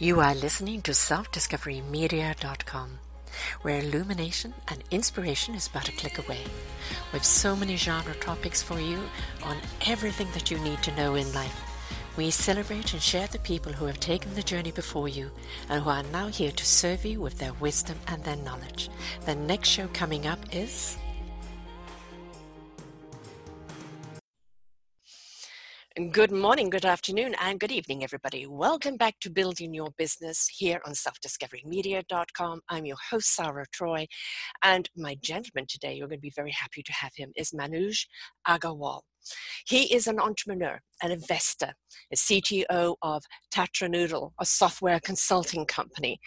You are listening to selfdiscoverymedia.com, where illumination and inspiration is but a click away. With so many genre topics for you on everything that you need to know in life. We celebrate and share the people who have taken the journey before you and who are now here to serve you with their wisdom and their knowledge. The next show coming up is. Good morning, good afternoon, and good evening, everybody. Welcome back to Building Your Business here on selfdiscoverymedia.com. I'm your host, Sarah Troy, and my gentleman today, you're going to be very happy to have him, is Manoj Agarwal. He is an entrepreneur, an investor, a CTO of Tatra Noodle, a software consulting company.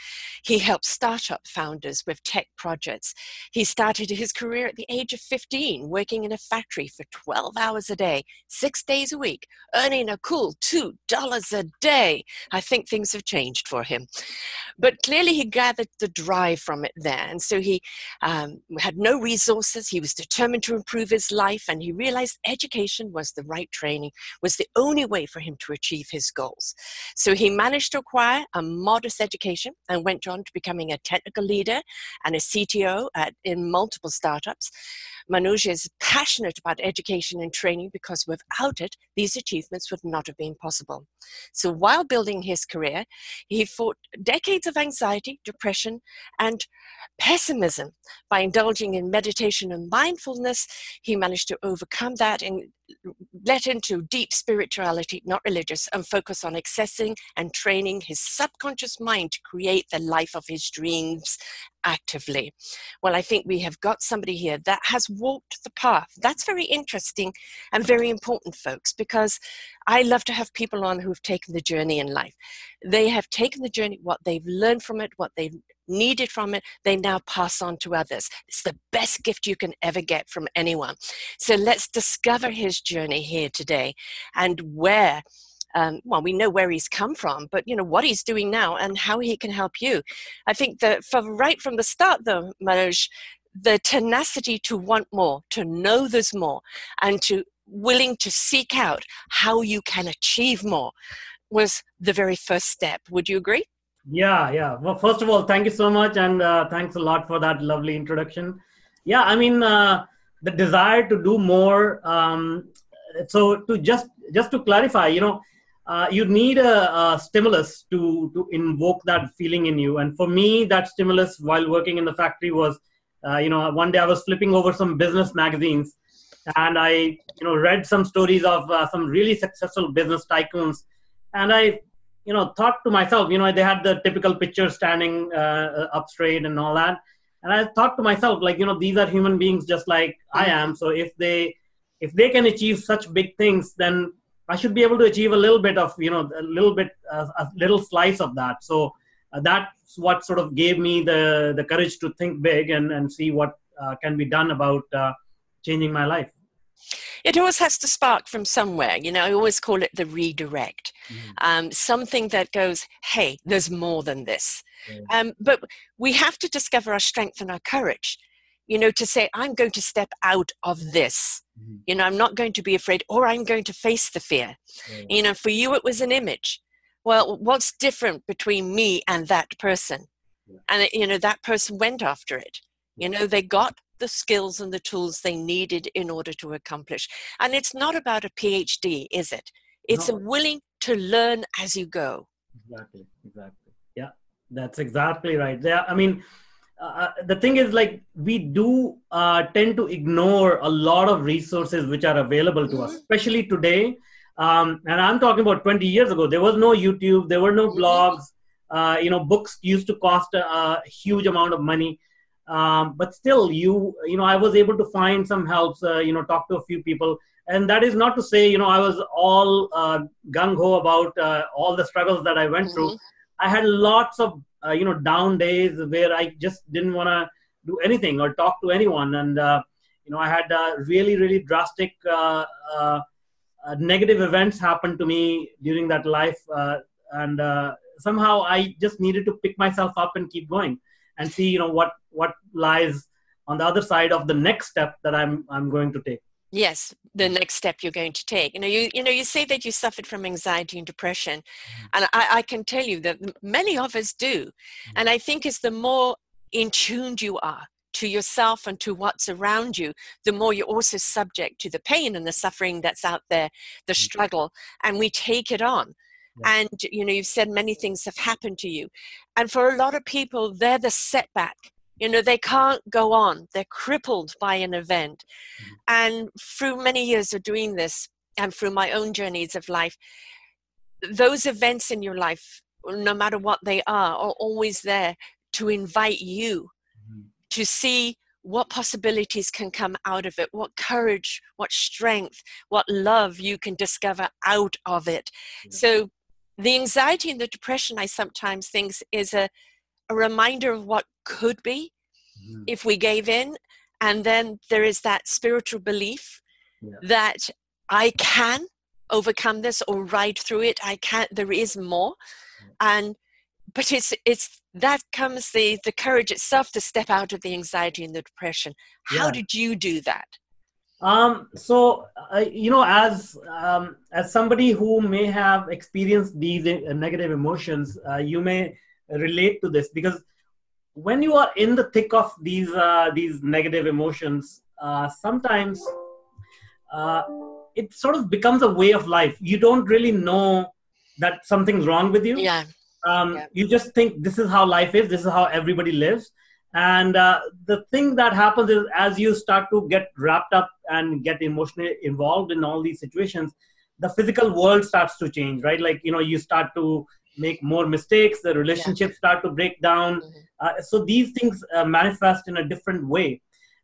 He helps startup founders with tech projects. He started his career at the age of 15, working in a factory for 12 hours a day, six days a week, earning a cool $2 a day. I think things have changed for him. But clearly, he gathered the drive from it there. And so he um, had no resources. He was determined to improve his life, and he realized education was the right training, was the only way for him to achieve his goals. So he managed to acquire a modest education and went on to becoming a technical leader and a CTO at, in multiple startups. Manoj is passionate about education and training because without it, these achievements would not have been possible. So while building his career, he fought decades of anxiety, depression, and pessimism. By indulging in meditation and mindfulness, he managed to overcome that and let into deep spirituality, not religious, and focus on accessing and training his subconscious mind to create the life of his dreams actively. Well, I think we have got somebody here that has walked the path. That's very interesting and very important, folks, because I love to have people on who've taken the journey in life. They have taken the journey, what they've learned from it, what they've needed from it, they now pass on to others. It's the best gift you can ever get from anyone. So let's discover his journey here today and where um, well, we know where he's come from, but you know what he's doing now and how he can help you. I think that from right from the start, though, Manoj, the tenacity to want more, to know there's more, and to willing to seek out how you can achieve more was the very first step. Would you agree? Yeah, yeah. Well, first of all, thank you so much, and uh, thanks a lot for that lovely introduction. Yeah, I mean, uh, the desire to do more. Um, so, to just just to clarify, you know, uh, you need a, a, stimulus to to invoke that feeling in you. And for me, that stimulus while working in the factory was, uh, you know, one day I was flipping over some business magazines, and I, you know, read some stories of uh, some really successful business tycoons, and I, you know, thought to myself, you know, they had the typical picture standing uh, up straight and all that, and I thought to myself, like, you know, these are human beings just like I am. So if they if they can achieve such big things, then I should be able to achieve a little bit of, you know, a little bit, uh, a little slice of that. So uh, that's what sort of gave me the, the courage to think big and, and see what uh, can be done about uh, changing my life. It always has to spark from somewhere. You know, I always call it the redirect. Mm-hmm. Um, something that goes, hey, there's more than this. Um, but we have to discover our strength and our courage you know, to say, I'm going to step out of this. Mm-hmm. You know, I'm not going to be afraid or I'm going to face the fear. Yeah. You know, for you, it was an image. Well, what's different between me and that person? Yeah. And, you know, that person went after it. You know, they got the skills and the tools they needed in order to accomplish. And it's not about a PhD, is it? It's no. willing to learn as you go. Exactly, exactly. Yeah, that's exactly right. Yeah, I mean, uh, the thing is like we do uh, tend to ignore a lot of resources which are available to mm-hmm. us especially today um, and i'm talking about 20 years ago there was no youtube there were no mm-hmm. blogs uh, you know books used to cost a, a huge amount of money um, but still you you know i was able to find some helps uh, you know talk to a few people. And that is not to say you know i was all uh, gung-ho about uh, all the struggles that i went mm-hmm. through i had lots of uh, you know down days where I just didn't want to do anything or talk to anyone, and uh, you know I had uh, really really drastic uh, uh, uh, negative events happen to me during that life, and somehow I just needed to pick myself up and keep going and see you know what what lies on the other side of the next step that I'm I'm going to take. yes the next step you're going to take you know you you know you say that you suffered from anxiety and depression mm-hmm. and I, I can tell you that many of us do mm-hmm. and i think it's the more in tuned you are to yourself and to what's around you the more you're also subject to the pain and the suffering that's out there the mm-hmm. struggle and we take it on. And you know you've said many things have happened to you and for a lot of people they're the setback you know they can't go on they're crippled by an event mm-hmm. and through many years of doing this and through my own journeys of life those events in your life no matter what they are are always there to invite you mm-hmm. to see what possibilities can come out of it, what courage, what strength, what love you can discover out of it. Yeah. So, the anxiety and the depression, I sometimes think, is a, a reminder of what could be mm-hmm. if we gave in. And then there is that spiritual belief yeah. that I can overcome this or ride through it. I can't, there is more. Yeah. And but it's it's that comes the the courage itself to step out of the anxiety and the depression how yeah. did you do that um so uh, you know as um, as somebody who may have experienced these uh, negative emotions uh, you may relate to this because when you are in the thick of these uh, these negative emotions uh, sometimes uh, it sort of becomes a way of life. You don't really know that something's wrong with you. Yeah. Um, yeah. you just think this is how life is this is how everybody lives. And uh, the thing that happens is as you start to get wrapped up and get emotionally involved in all these situations the physical world starts to change right? Like you know you start to make more mistakes the relationships yeah. start to break down. Mm-hmm. uh, so these things uh, manifest in a different way.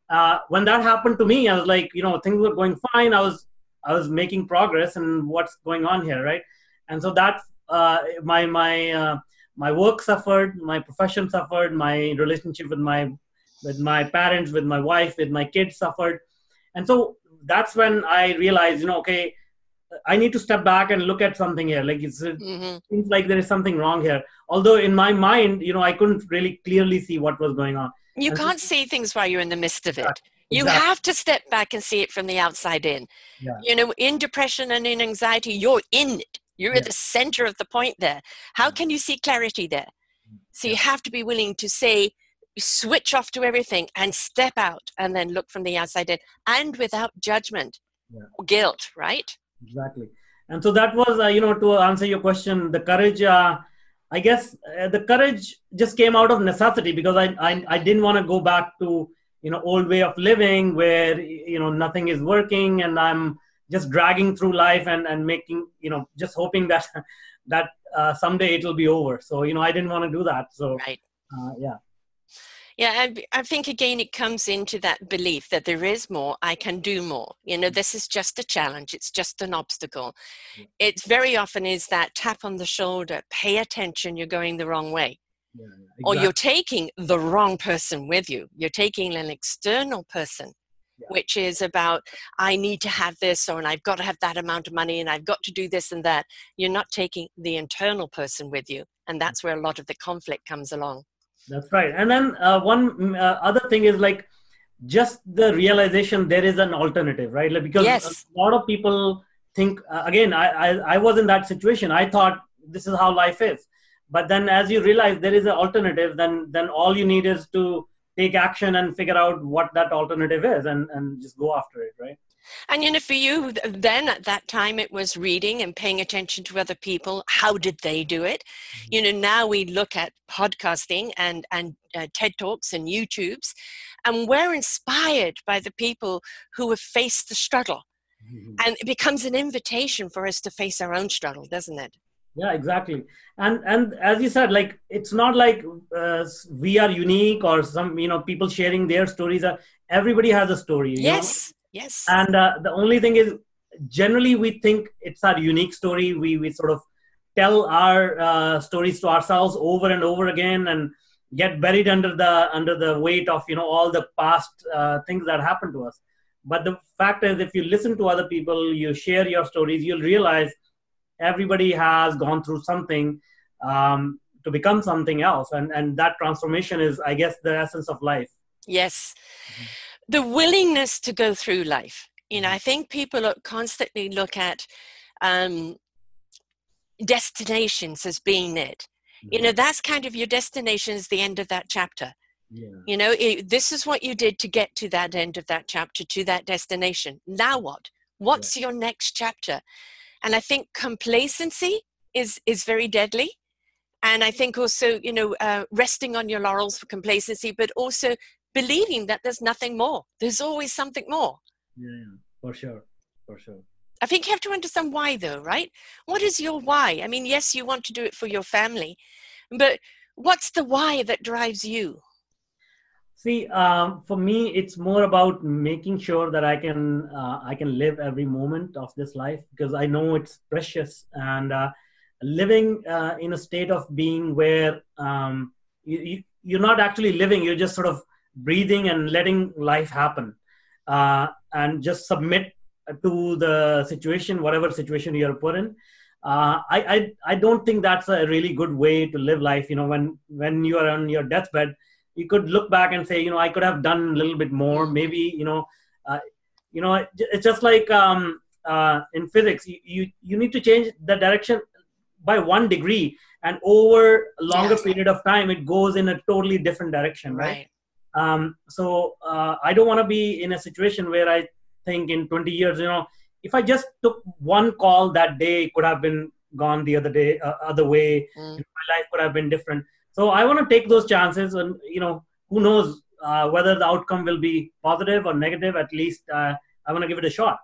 Uh, when that happened to me i was like you know things were going fine. I was i was making progress and what's going on here right? And so that uh, my my uh, my work suffered, my profession suffered, my relationship with my with my parents, with my wife, with my kids suffered, and so that's when I realized, you know, okay, I need to step back and look at something here. Like it's, it mm-hmm. seems like there is something wrong here. Although in my mind, you know, I couldn't really clearly see what was going on. You and can't so, see things while you're in the midst of it. Exactly. You have to step back and see it from the outside in. Yeah. You know, in depression and in anxiety, you're in it. You're yeah. at the center of the point there. How can you see clarity there? So you have to be willing to say, switch off to everything and step out and then look from the outside in and without judgment yeah. or guilt, right? Exactly. And so that was, uh, you know, to answer your question, the courage, uh, I guess uh, the courage just came out of necessity because I, I, I didn't want to go back to, you know, old way of living where, you know, nothing is working and I'm, just dragging through life and and making you know just hoping that that uh, someday it'll be over so you know i didn't want to do that so right uh, yeah yeah and i think again it comes into that belief that there is more i can do more you know mm. this is just a challenge it's just an obstacle it's very often is that tap on the shoulder pay attention you're going the wrong way yeah, exactly. or you're taking the wrong person with you you're taking an external person yeah. which is about I need to have this or and I've got to have that amount of money and I've got to do this and that. You're not taking the internal person with you, and mm. that's where a lot of the conflict comes along. That's right. And then uh, one mm, uh, other thing is like just the realization there is an alternative, right? Like because yes. a lot of people think uh, again. I, I I was in that situation. I thought this is how life is, but then as you realize there is an alternative, then then all you need is to take action and figure out what that alternative is and, and just go after it, right? And you know, for you then at that time, it was reading and paying attention to other people. How did they do it? Mm-hmm. You know, now we look at podcasting and and uh, TED talks and YouTubes, and we're inspired by the people who have faced the struggle, mm-hmm. and it becomes an invitation for us to face our own struggle, doesn't it? yeah exactly and and as you said like it's not like uh, we are unique or some you know people sharing their stories are everybody has a story yes know? Yes. And uh, the only thing is generally we think it's our unique story. We we sort of tell our uh, stories to ourselves over and over again and get buried under the under the weight of you know all the past uh, things that happened to us. But the fact is if you listen to other people you share your stories you'll realize everybody has gone through something um, to become something else. And and that transformation is i guess the essence of life. Yes. Mm-hmm. The willingness to go through life You know, I think people look, constantly look at um, destinations as being it. You know, that's kind of your destination is the end of that chapter. Yeah. You know, it, this is what you did to get to that end of that chapter, to that destination. Now what? What's your next chapter? And I think complacency is is very deadly. And I think also, you know, uh, resting on your laurels for complacency, but also believing that there's nothing more. There's always something more. Yeah, yeah, for sure, for sure. I think you have to understand why, though, right? What is your why? I mean, yes, you want to do it for your family, but what's the why that drives you? See, um, for me, it's more about making sure that I can uh, I can live every moment of this life because I know it's precious and uh, living uh, in a state of being where um, you, you, you're not actually living, you're just sort of breathing and letting life happen uh, and just submit to the situation, whatever situation you're put in. Uh, I, I I don't think that's a really good way to live life. You know, when when you are on your deathbed, you could look back and say, you know, I could have done a little bit more. Maybe you know, uh, you know, it's just like um, uh, in physics, you, you you need to change the direction by one degree, and over a longer period of time, it goes in a totally different direction, right? right. Um, so uh, I don't want to be in a situation where I think in 20 years, you know, if I just took one call that day, it could have been gone the other day, uh, other way. Mm. My life could have been different. So I want to take those chances, and you know, who knows uh, whether the outcome will be positive or negative. At least uh, I want to give it a shot.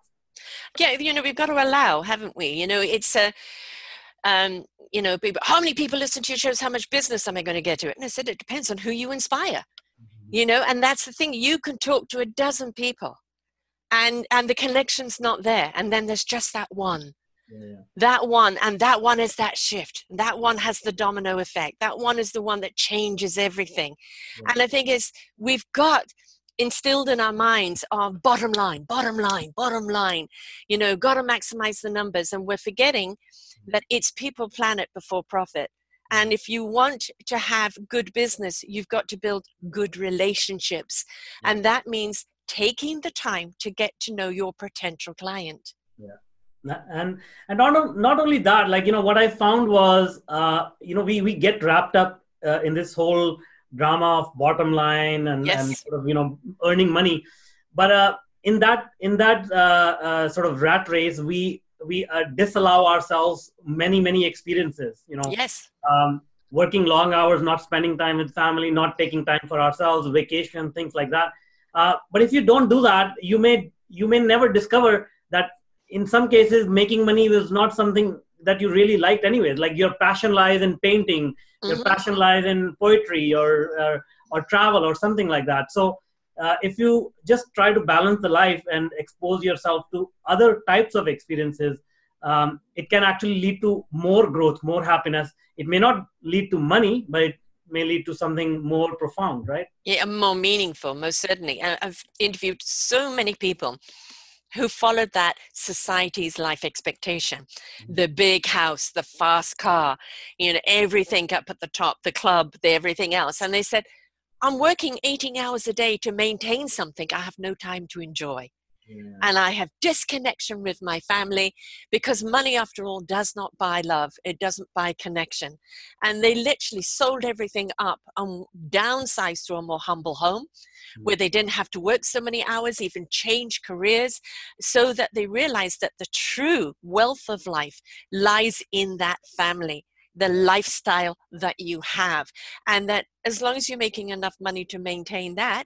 Yeah, you know, we've got to allow, haven't we? You know, it's a. Um, you know, people, how many people listen to your shows? How much business am I going to get to it? And I said, it depends on who you inspire. You know, and that's the thing. You can talk to a dozen people and and the connection's not there and then there's just that one yeah. that one and that one is that shift that one has the domino effect that one is the one that changes everything yeah. and i think is we've got instilled in our minds of bottom line bottom line bottom line you know got to maximize the numbers and we're forgetting mm. that it's people planet before profit and if you want to have good business, you've got to build good relationships. And that means taking the time to get to know your potential client yeah and and not not only that like you know what i found was uh you know we we get wrapped up uh, in this whole drama of bottom line and, yes. and sort of you know earning money but uh in that in that uh, uh sort of rat race we we uh, disallow ourselves many many experiences you know yes um working long hours not spending time with family not taking time for ourselves vacation things like that uh, but if you don't do that, you may you may never discover that in some cases making money was not something that you really liked anyways. Like your passion lies in painting, mm-hmm. your passion lies in poetry or or, or travel or something like that. So uh, if you just try to balance the life and expose yourself to other types of experiences, um, it can actually lead to more growth, more happiness. It may not lead to money, but it may lead to something more profound, right? Yeah, more meaningful, most certainly. I've interviewed so many people who followed that society's life expectation mm-hmm. the big house the fast car you know everything up at the top the club the everything else and they said i'm working 18 hours a day to maintain something i have no time to enjoy and I have disconnection with my family because money, after all, does not buy love. It doesn't buy connection. And they literally sold everything up and downsized to a more humble home mm. where they didn't have to work so many hours, even change careers, so that they realized that the true wealth of life lies in that family the lifestyle that you have. And that as long as you're making enough money to maintain that,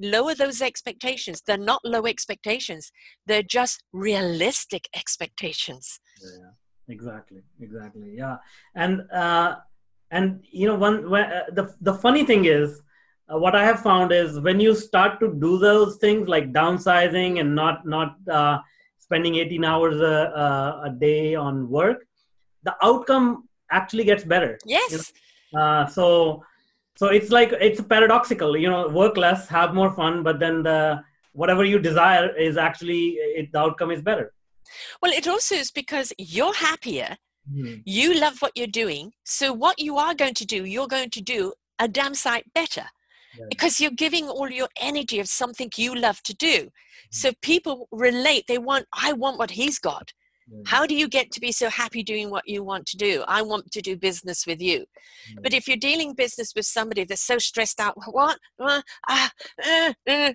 lower those expectations. They're not low expectations, they're just realistic expectations. Yeah, exactly, exactly. Yeah. And, uh, and you know, one, when, uh, the, the funny thing is, uh, what I have found is when you start to do those things like downsizing and not not uh, spending 18 hours a, a, a, day on work, the outcome actually gets better. Yes. You know? uh, so so it's like it's paradoxical you know work less have more fun but then the whatever you desire is actually it, the outcome is better well it also is because you're happier mm-hmm. you love what you're doing so what you are going to do you're going to do a damn sight better yeah. because you're giving all your energy of something you love to do. Mm-hmm. So people relate. They want, I want what he's got. How do you get to be so happy doing what you want to do? I want to do business with you. But if you're dealing business with somebody that's so stressed out, what? Uh, uh, uh, uh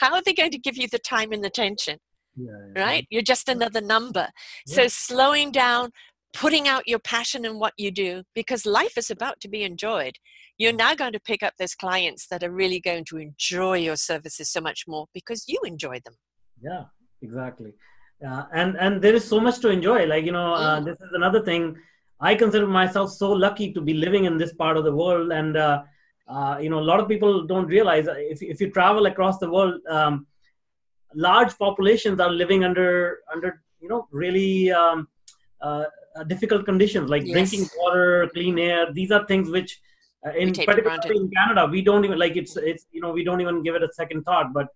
how are they going to give you the time and attention? Yeah, yeah. Right? You're just another number. Yeah. So slowing down, putting out your passion in what you do, because life is about to be enjoyed. You're now going to pick up those clients that are really going to enjoy your services so much more because you enjoy them. Yeah, exactly uh, and and there is so much to enjoy. Like you know uh, mm. this is another thing. I consider myself so lucky to be living in this part of the world. And uh, uh you know a lot of people don't realize if, if you travel across the world um, large populations are living under under you know really um, uh, uh, difficult conditions like yes. drinking water clean air. These are things which in particularly in canada we don't even like it's it's you know we don't even give it a second thought. But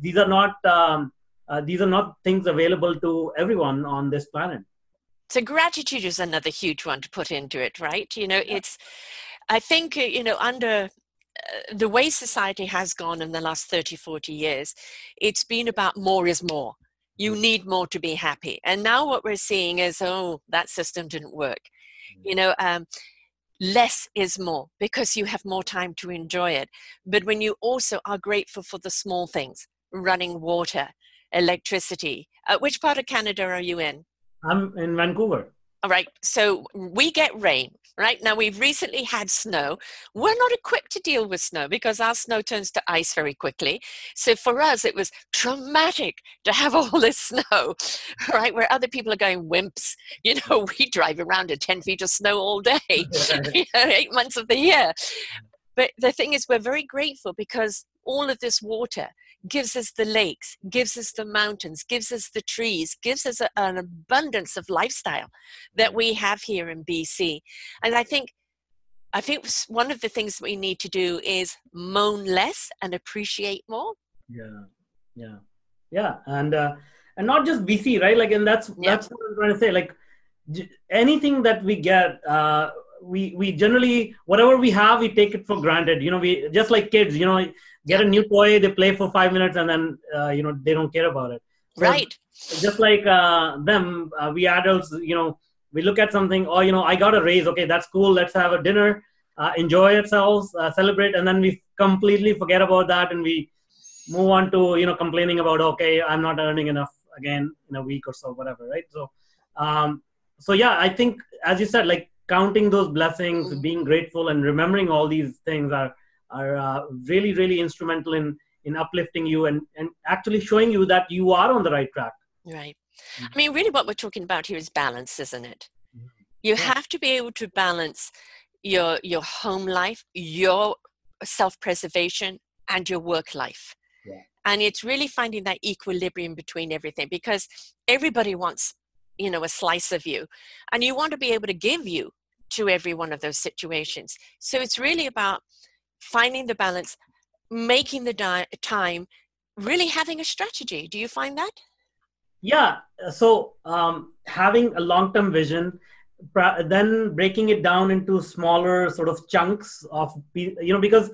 these are not um, uh, these are not things available to everyone on this planet so gratitude is another huge one to put into it right you know yeah. it's i think uh, you know under uh, the way society has gone in the last 30 40 years it's been about more is more you mm. need more to be happy and now what we're seeing is oh that system didn't work mm. you know um, less is more because you have more time to enjoy it but when you also are grateful for the small things running water electricity. Uh, which part of Canada are you in? I'm in Vancouver. All right. So we get rain, right? Now we've recently had snow. We're not equipped to deal with snow because our snow turns to ice very quickly. So for us, it was traumatic to have all this snow, right? Where other people are going wimps. You know, we drive around in 10 feet of snow all day, you know, eight months of the year. But the thing is, we're very grateful because all of this water gives us the lakes, gives us the mountains, gives us the trees, gives us a, an abundance of lifestyle that we have here in BC. And I think I think one of the things we need to do is moan less and appreciate more. Yeah, yeah, yeah, and uh, and not just BC, right? Like, and that's yeah. that's what I'm trying to say. Like, anything that we get, uh, we we generally whatever we have, we take it for granted. You know, we just like kids. You know, get a new toy they play for five minutes and then uh, you know they don't care about it. So right. just like uh, them uh, we adults you know we look at something oh you know i got a raise. Okay that's cool. Let's have a dinner uh, enjoy ourselves uh, celebrate. And then we completely forget about that and we move on to you know complaining about okay i'm not earning enough again in a week or so whatever right? So um so yeah i think as you said like counting those blessings mm-hmm. being grateful and remembering all these things are are uh, really really instrumental in in uplifting you and and actually showing you that you are on the right track right mm-hmm. i mean really what we're talking about here is balance isn't it mm-hmm. you yeah. have to be able to balance your your home life your self-preservation and your work life yeah. and it's really finding that equilibrium between everything because everybody wants you know a slice of you and you want to be able to give you to every one of those situations so it's really about finding the balance, making the di- time, really having a strategy. Do you find that? Yeah. So um, having a long term vision, then breaking it down into smaller sort of chunks of, you know, because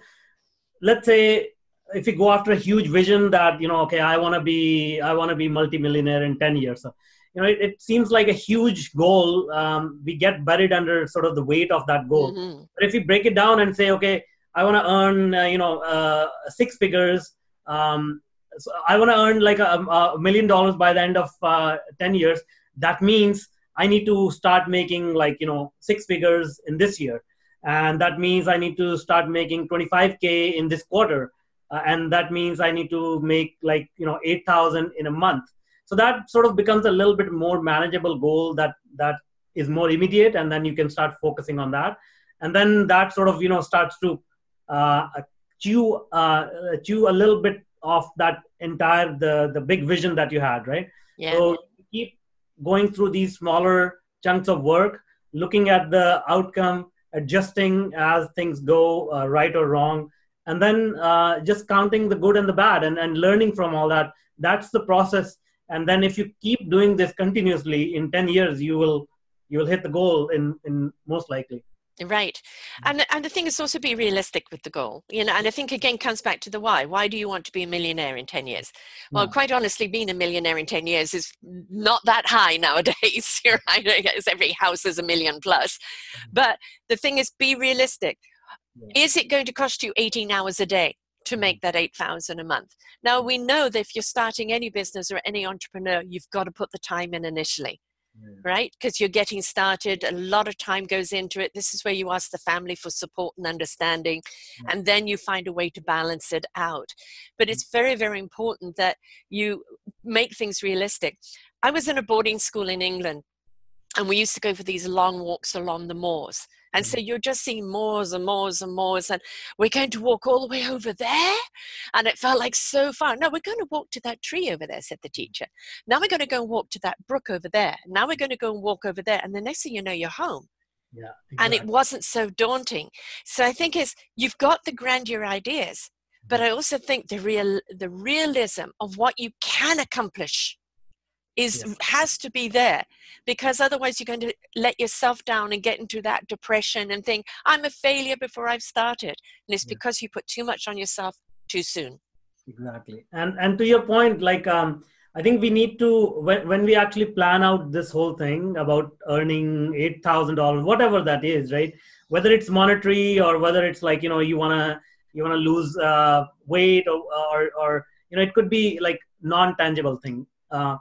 let's say if you go after a huge vision that, you know, okay, I want to be, I want to be multimillionaire in 10 years. So, you know, it, it seems like a huge goal. Um, we get buried under sort of the weight of that goal. Mm-hmm. But if you break it down and say, okay, I want to earn, uh, you know, uh, six figures. Um, so I want to earn like a, a, million dollars by the end of uh, 10 years. That means I need to start making like, you know, six figures in this year. And that means I need to start making 25K in this quarter. Uh, and that means I need to make like, you know, 8,000 in a month. So that sort of becomes a little bit more manageable goal that, that is more immediate. And then you can start focusing on that. And then that sort of, you know, starts to chew uh, chew a little bit of that entire the the big vision that you had, right? Yeah. So keep going through these smaller chunks of work, looking at the outcome, adjusting as things go uh, right or wrong, and then uh, just counting the good and the bad and, and learning from all that. That's the process. And then if you keep doing this continuously, in 10 years, you will you will hit the goal in, in most likely. Right. And and the thing is also be realistic with the goal. You know, and I think again comes back to the why. Why do you want to be a millionaire in 10 years? Well, yeah. quite honestly, being a millionaire in 10 years is not that high nowadays. right? Because every house is a million plus. Mm-hmm. But the thing is be realistic. Yeah. Is it going to cost you 18 hours a day? to mm-hmm. make that 8000 a month now we know that if you're starting any business or any entrepreneur you've got to put the time in initially. Right? Because you're getting started, a lot of time goes into it. This is where you ask the family for support and understanding, yeah. and then you find a way to balance it out. But mm. it's very, very important that you make things realistic. I was in a boarding school in England, and we used to go for these long walks along the moors. And so you're just seeing moors and moors and moors, and we're going to walk all the way over there. And it felt like so far. No, we're going to walk to that tree over there, said the teacher. Now we're going to go and walk to that brook over there. Now we're going to go and walk over there. And the next thing you know, you're home. Yeah, exactly. And it wasn't so daunting. So I think is you've got the grandeur ideas, but mm-hmm. I also think the real the realism of what you can accomplish is yes. has to be there because otherwise you're going to let yourself down and get into that depression and think i'm a failure before i've started and it's because you put too much on yourself too soon. Exactly. And and to your point like um i think we need to when, when we actually plan out this whole thing about earning $8000 whatever that is right? Whether it's monetary or whether it's like you know you want to you want to lose uh, weight or, or or you know it could be like non-tangible thing. Uh,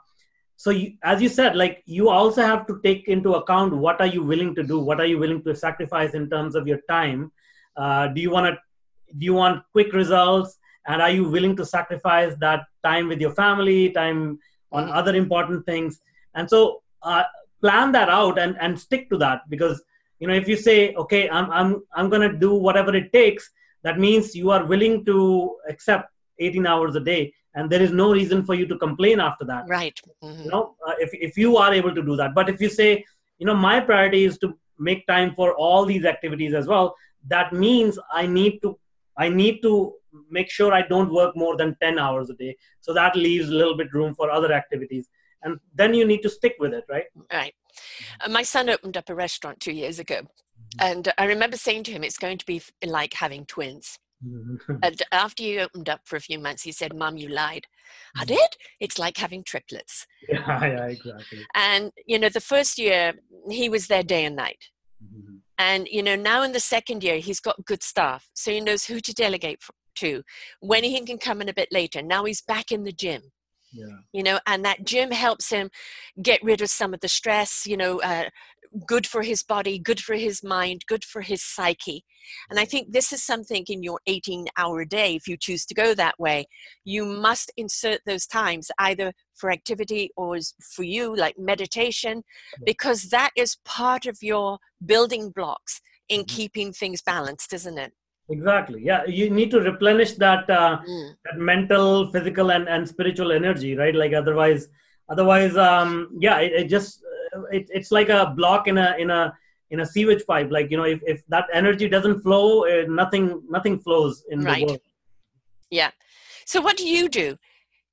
so you, as you said like you also have to take into account what are you willing to do what are you willing to sacrifice in terms of your time. Uh, do you want to do you want quick results? And are you willing to sacrifice that time with your family time on mm-hmm. other important things? And so uh, plan that out and and stick to that because you know if you say okay i'm i'm i'm going to do whatever it takes that means you are willing to accept 18 hours a day and there is no reason for you to complain after that. Right. Mm-hmm. you know uh, if, if you are able to do that. But if you say you know my priority is to make time for all these activities as well that means i need to i need to make sure i don't work more than 10 hours a day. So that leaves a little bit room for other activities. And then you need to stick with it right? Right. Uh, my son opened up a restaurant two years ago. Mm-hmm. and i remember saying to him it's going to be like having twins. And after you opened up for a few months, he said, Mom, you lied. I mm-hmm. did. It's like having triplets. Yeah, yeah, exactly. And, you know, the first year, he was there day and night. Mm-hmm. And, you know, now in the second year, he's got good staff. So he knows who to delegate to, when he can come in a bit later. Now he's back in the gym. Yeah. You know, and that gym helps him get rid of some of the stress, you know, uh, good for his body, good for his mind, good for his psyche. And I think this is something in your 18 hour day, if you choose to go that way, you must insert those times either for activity or for you, like meditation, because that is part of your building blocks in mm-hmm. keeping things balanced, isn't it? Exactly. Yeah, you need to replenish that uh, mm. that mental, physical, and, and spiritual energy, right? Like otherwise, otherwise, um, yeah, it, it just it, it's like a block in a in a in a sewage pipe like you know if, if that energy doesn't flow uh, nothing nothing flows in right. the world yeah so what do you do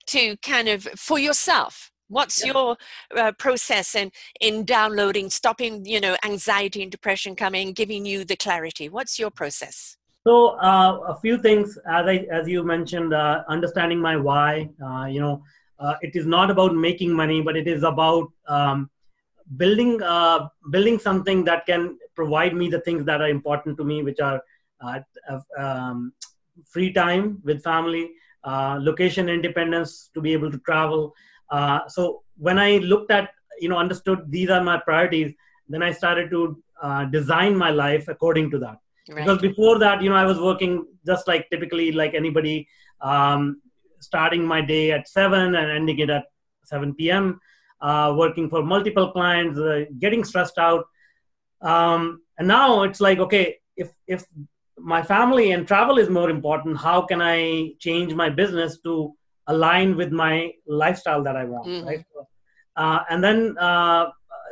to kind of for yourself what's yeah. your uh, process in in downloading stopping you know anxiety and depression coming giving you the clarity what's your process so uh, a few things as i as you mentioned uh, understanding my why uh, you know uh, it is not about making money but it is about um, building uh, building something that can provide me the things that are important to me which are uh, um, free time with family location independence to be able to travel. So when i looked at you know understood these are my priorities then i started to design my life according to that right. because before that you know i was working just like typically like anybody um, starting my day at 7 and ending it at 7 p.m uh, working for multiple clients, uh, getting stressed out. Um, and now it's like, okay, if if my family and travel is more important, how can I change my business to align with my lifestyle that I want, mm-hmm. right? Uh, and then uh,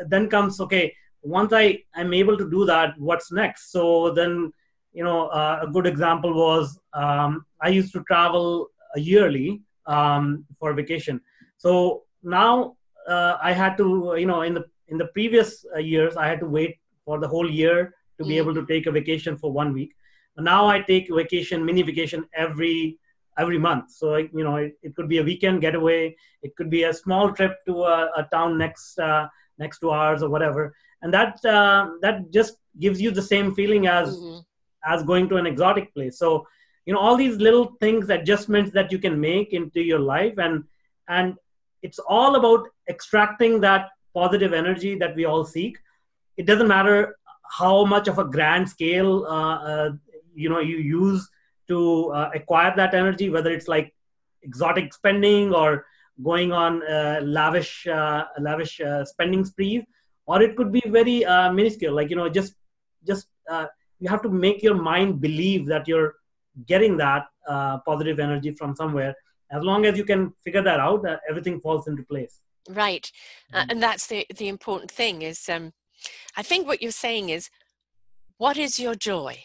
then comes okay. Once I am able to do that, what's next? So then, you know, uh, a good example was um, I used to travel yearly um, for vacation. So now uh, I had to, you know, in the in the previous uh, years, I had to wait for the whole year to be able to take a vacation for one week. Now I take vacation, mini vacation every every month. So you know, it, it could be a weekend getaway. It could be a small trip to a, a town next uh, next to ours or whatever, and that uh, that just gives you the same feeling as mm-hmm. as going to an exotic place. So you know, all these little things, adjustments that you can make into your life, and and it's all about extracting that positive energy that we all seek. It doesn't matter how much of a grand scale uh, uh, you know you use to uh, acquire that energy, whether it's like exotic spending or going on uh, lavish uh, lavish uh, spending sprees, or it could be very uh, minuscule, like you know just just uh, you have to make your mind believe that you're getting that positive energy from somewhere. As long as you can figure that out, everything falls into place. Right, mm-hmm. and that's the the important thing is. Um, I think what you're saying is, what is your joy?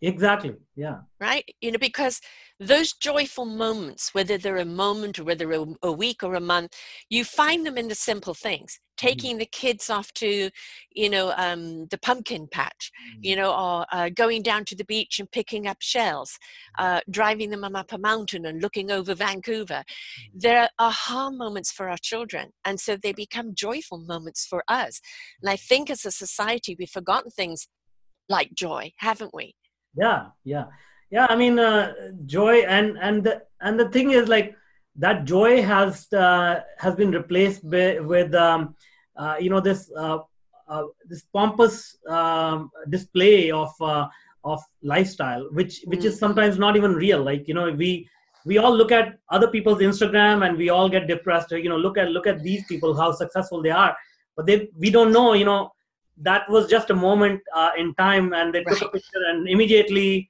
Exactly. Yeah. Right. You know, because those joyful moments, whether they're a moment or whether a, a week or a month, you find them in the simple things. Mm-hmm. Taking mm-hmm. the kids off to, you know, um, the pumpkin patch, mm-hmm. you know, or uh, going down to the beach and picking up shells, uh, driving them up a mountain and looking over Vancouver. Mm-hmm. There are aha moments for our children. And so they become joyful moments for us. And I think as a society, we've forgotten things like joy, haven't we? Yeah yeah. Yeah i mean uh, joy and and the, and the thing is like that joy has uh, has been replaced by, with um, uh, you know this uh, uh, this pompous um, display of uh, of lifestyle which which is mm. sometimes not even real. Like you know we we all look at other people's instagram and we all get depressed. You know look at look at these people how successful they are. But they we don't know you know that was just a moment uh, in time and they took right. a picture and immediately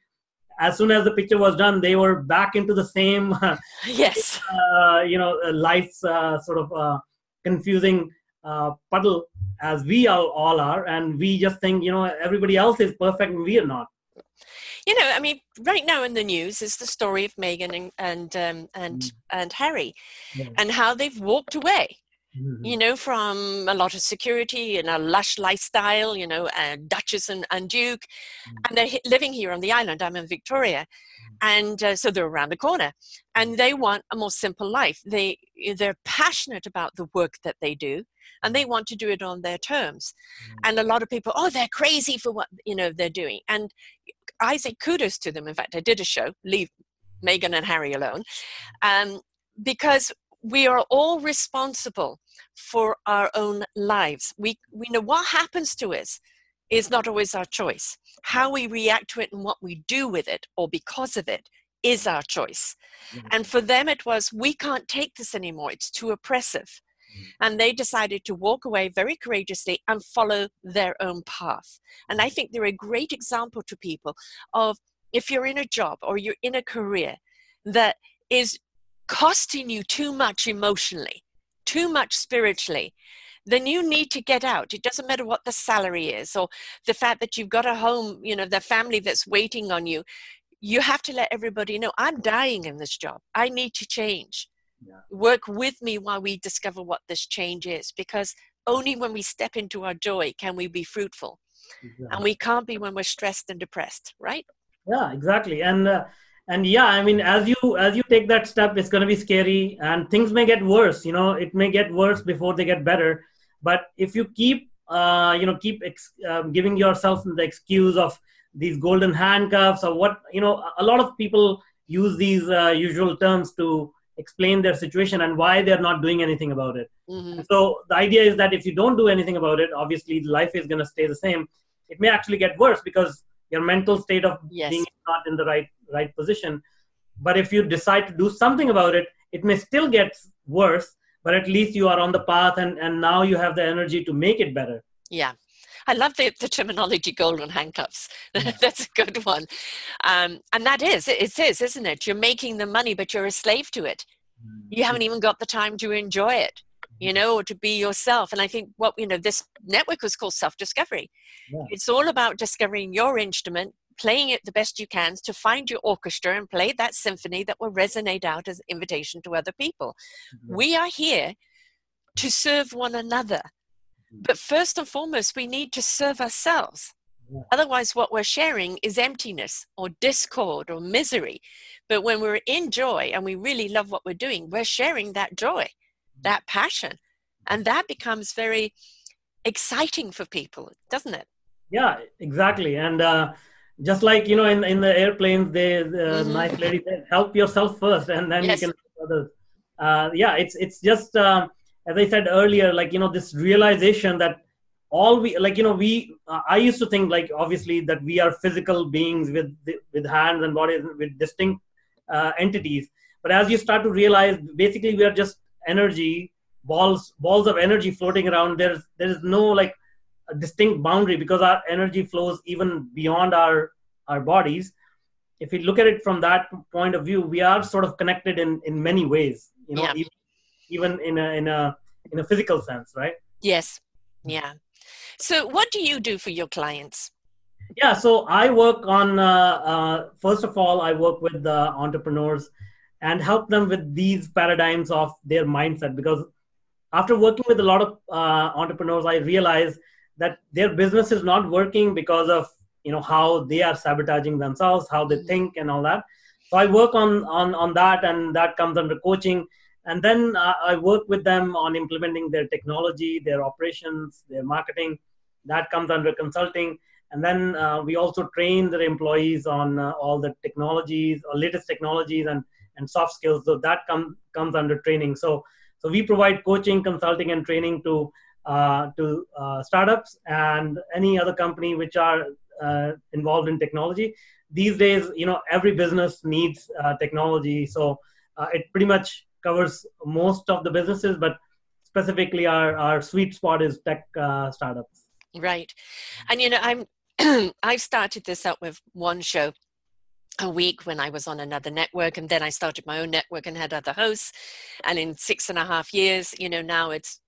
as soon as the picture was done they were back into the same yes uh, you know uh, life's uh, sort of uh, confusing uh, puddle as we all, all are and we just think you know everybody else is perfect and we are not you know, I mean, right now in the news is the story of Meghan and and um, and, mm. and Harry, yeah. and how they've walked away mm-hmm. you know, from a lot of security and a lush lifestyle, you know, uh, Duchess and, and Duke. Mm-hmm. And they're living here on the island. I'm in Victoria. Mm-hmm. And uh, so they're around the corner and they want a more simple life. They, they're passionate about the work that they do and they want to do it on their terms. Mm-hmm. And a lot of people, oh, they're crazy for what, you know, they're doing. And I say kudos to them. In fact, I did a show, Leave Meghan and Harry Alone, um, because we are all responsible for our own lives. We, we know what happens to us is not always our choice. How we react to it and what we do with it or because of it is our choice. Mm-hmm. And for them, it was, we can't take this anymore. It's too oppressive. Mm-hmm. And they decided to walk away very courageously and follow their own path. And I think they're a great example to people of if you're in a job or you're in a career that is costing you too much emotionally, too much spiritually, then you need to get out. It doesn't matter what the salary is or the fact that you've got a home, you know, the family that's waiting on you. You have to let everybody know I'm dying in this job. I need to change. Yeah. Work with me while we discover what this change is because only when we step into our joy can we be fruitful. Exactly. And we can't be when we're stressed and depressed, right? Yeah, exactly. And uh, and yeah i mean as you as you take that step it's going to be scary and things may get worse you know it may get worse before they get better but if you keep uh, you know keep ex- um, giving yourself the excuse of these golden handcuffs or what you know a lot of people use these uh, usual terms to explain their situation and why they're not doing anything about it mm-hmm. so the idea is that if you don't do anything about it obviously life is going to stay the same it may actually get worse because your mental state of yes. being not in the right right position but if you decide to do something about it it may still get worse but at least you are on the path and and now you have the energy to make it better yeah I love the, the terminology golden handcuffs. That's a good one. Um, and that is, it is, isn't it? You're making the money, but you're a slave to it. You haven't even got the time to enjoy it you know, or to be yourself. And I think what, you know, this network was called self discovery. Yeah. It's all about discovering your instrument, playing it the best you can to find your orchestra and play that symphony that will resonate out as invitation to other people. Mm-hmm. We are here to serve one another. Mm-hmm. But first and foremost, we need to serve ourselves. Yeah. Otherwise, what we're sharing is emptiness or discord or misery. But when we're in joy and we really love what we're doing, we're sharing that joy, mm-hmm. that passion. And that becomes very exciting for people, doesn't it? Yeah, exactly. And uh, just like, you know, in, in the airplanes, the mm-hmm. nice lady said, help yourself first and then yes. you can help others. Uh, yeah, it's, it's just, um, as I said earlier, like, you know, this realization that all we like you know we uh, i used to think like obviously that we are physical beings with with hands and bodies with distinct uh, entities but as you start to realize basically we are just energy balls balls of energy floating around there's there is no like a distinct boundary because our energy flows even beyond our our bodies if we look at it from that point of view we are sort of connected in in many ways you know yeah. even, even in a in a in a physical sense right yes yeah so, what do you do for your clients? Yeah, so I work on, uh, uh, first of all, I work with the entrepreneurs and help them with these paradigms of their mindset because after working with a lot of uh, entrepreneurs, I realize that their business is not working because of you know how they are sabotaging themselves, how they think, and all that. So I work on on on that, and that comes under coaching. And then uh, i work with them on implementing their technology their operations their marketing. That comes under consulting. And then uh, we also train their employees on uh, all the technologies or latest technologies and, and soft skills. So that com- comes under training. So so we provide coaching consulting and training to to uh, startups and any other company which are uh, involved in technology these days you know every business needs technology so it pretty much covers most of the businesses, but specifically our, our sweet spot is tech uh, startups. Right. And, you know, I'm, I've started this out with one show a week when I was on another network, and then I started my own network and had other hosts. And in six and a half years, you know, now it's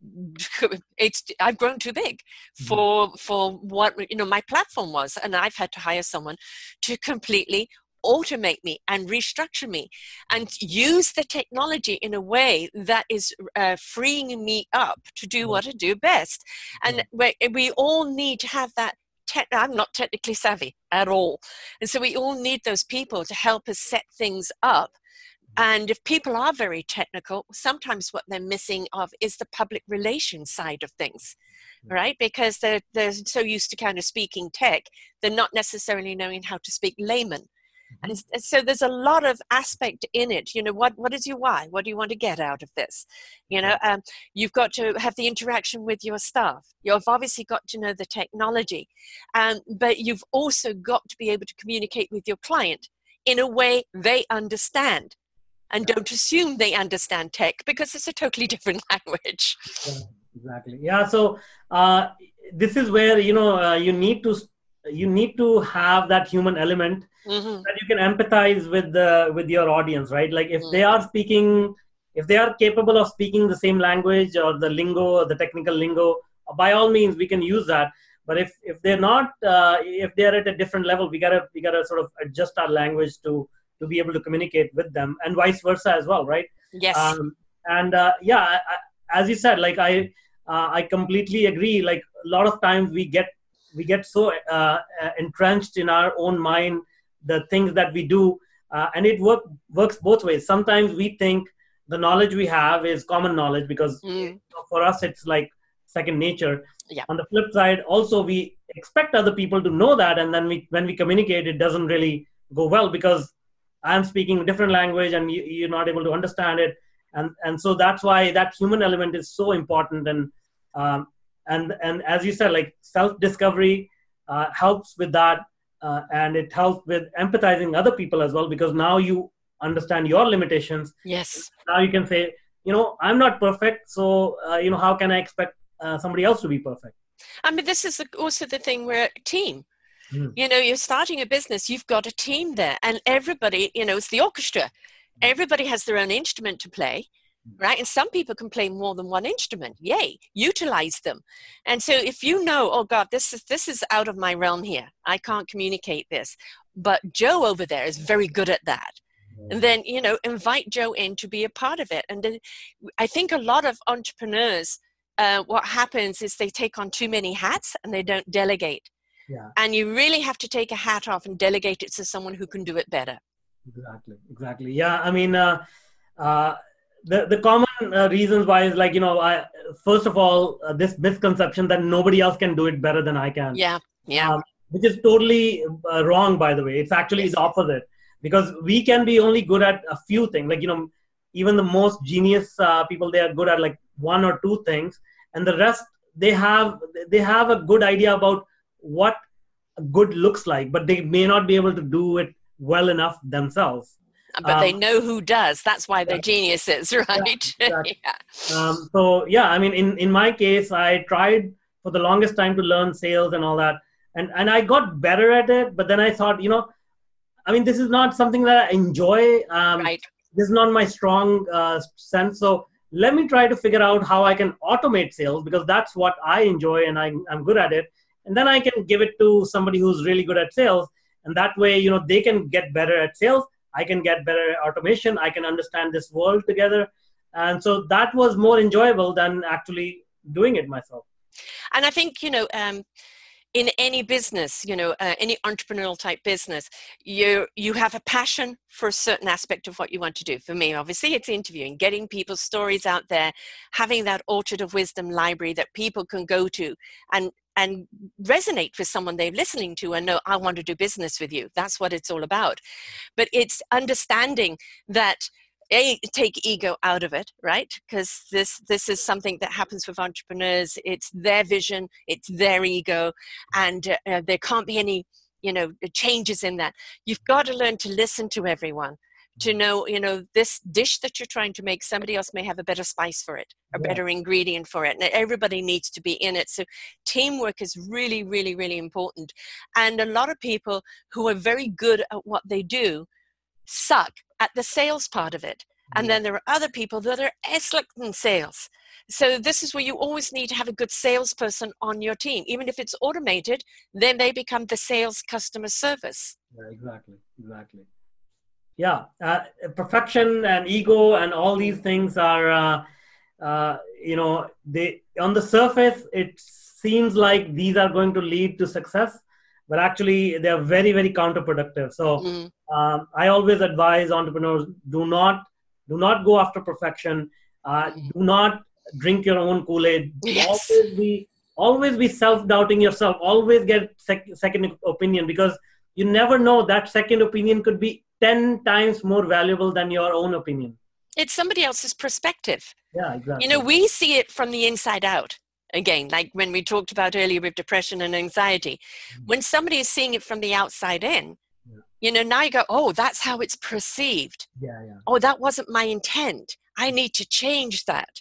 it's I've grown too big mm-hmm. for for what you know my platform was, and I've had to hire someone to completely automate me and restructure me and use the technology in a way that is uh, freeing me up to do mm. what I do best. And we, we all need to have that. Te- I'm not technically savvy at all. And so we all need those people to help us set things up. And if people are very technical, sometimes what they're missing of is the public relations side of things, mm. right? Because they're, they're so used to kind of speaking tech, they're not necessarily knowing how to speak layman. And so there's a lot of aspect in it you know what what is your why? What do you want to get out of this? You know um, you've got to have the interaction with your staff. You've obviously got to know the technology um, but you've also got to be able to communicate with your client in a way they understand and don't assume they understand tech because it's a totally different language yeah, exactly yeah so uh, this is where you know uh, you need to you need to have that human element mm-hmm. that you can empathize with the with your audience right like if mm-hmm. they are speaking if they are capable of speaking the same language or the lingo or the technical lingo by all means we can use that but if if they're not uh, if they're at a different level we gotta we gotta sort of adjust our language to to be able to communicate with them and vice versa as well right yes um, and uh, yeah I, as you said like i uh, i completely agree like a lot of times we get we get so uh, uh, entrenched in our own mind the things that we do uh, and it work, works both ways sometimes we think the knowledge we have is common knowledge because mm. for us it's like second nature yeah. on the flip side also we expect other people to know that and then we when we communicate it doesn't really go well because i'm speaking a different language and you, you're not able to understand it. And and so that's why that human element is so important. And um, and and as you said like self discovery uh, helps with that uh, and it helps with empathizing other people as well because now you understand your limitations. Yes. Now you can say you know i'm not perfect so uh, you know how can i expect uh, somebody else to be perfect? I mean this is also the thing we're a team mm. you know you're starting a business you've got a team there and everybody you know it's the orchestra hmm. everybody has their own instrument to play right? And some people can play more than one instrument. Yay, utilize them. And so if you know, oh God, this is this is out of my realm here. I can't communicate this. But Joe over there is very good at that. And then, you know, invite Joe in to be a part of it. And then I think a lot of entrepreneurs, uh, what happens is they take on too many hats and they don't delegate. Yeah. And you really have to take a hat off and delegate it to someone who can do it better. Exactly. Exactly. Yeah. I mean, uh, uh, the the common uh, reasons why is like you know, I first of all uh, this misconception that nobody else can do it better than I can. Yeah. Yeah. Um, which is totally uh, wrong, by the way. It's actually Yes. the opposite because we can be only good at a few things. Like you know, even the most genius uh, people, they are good at like one or two things, and the rest they have they have a good idea about what good looks like, but they may not be able to do it well enough themselves. but they um, know who does. That's why they're yeah. geniuses, right? exactly. yeah. um, so yeah i mean in, in my case i tried for the longest time to learn sales and all that and and i got better at it but then i thought you know i mean this is not something that i enjoy um, Right. this is not my strong uh, sense so let me try to figure out how i can automate sales because that's what i enjoy and I, i'm good at it and then i can give it to somebody who's really good at sales. And that way you know they can get better at sales. I can get better at automation. I can understand this world together. And so that was more enjoyable than actually doing it myself. And I think, you know, um, in any business, you know, uh, any entrepreneurial type business, you you have a passion for a certain aspect of what you want to do. For me, obviously, it's interviewing, getting people's stories out there, having that orchard of wisdom library that people can go to and and resonate with someone they're listening to and know I want to do business with you. That's what it's all about. But it's understanding that a take ego out of it right because this this is something that happens with entrepreneurs it's their vision it's their ego and uh, there can't be any you know changes in that you've got to learn to listen to everyone to know you know this dish that you're trying to make somebody else may have a better spice for it a Yeah. better ingredient for it and everybody needs to be in it so teamwork is really really really important and a lot of people who are very good at what they do suck at the sales part of it. And then there are other people that are excellent in sales. So this is where you always need to have a good salesperson on your team. Even if it's automated, then they become the sales customer service. Yeah, exactly, exactly. Yeah, uh, perfection and ego and all these things are, uh, uh, you know, they on the surface it seems like these are going to lead to success, but actually they are very, very counterproductive. So Mm, um, I always advise entrepreneurs: do not, do not go after perfection. Uh, do not drink your own Kool Aid. Yes. Always be, always be self-doubting yourself. Always get sec- second opinion because you never know that second opinion could be 10 times more valuable than your own opinion It's somebody else's perspective. yeah exactly You know, we see it from the inside out. Again, like when we talked about earlier with depression and anxiety, Mhm. when somebody is seeing it from the outside in, Yeah. you know, now you go, oh, that's how it's perceived. yeah yeah oh, that wasn't my intent. I need to change that.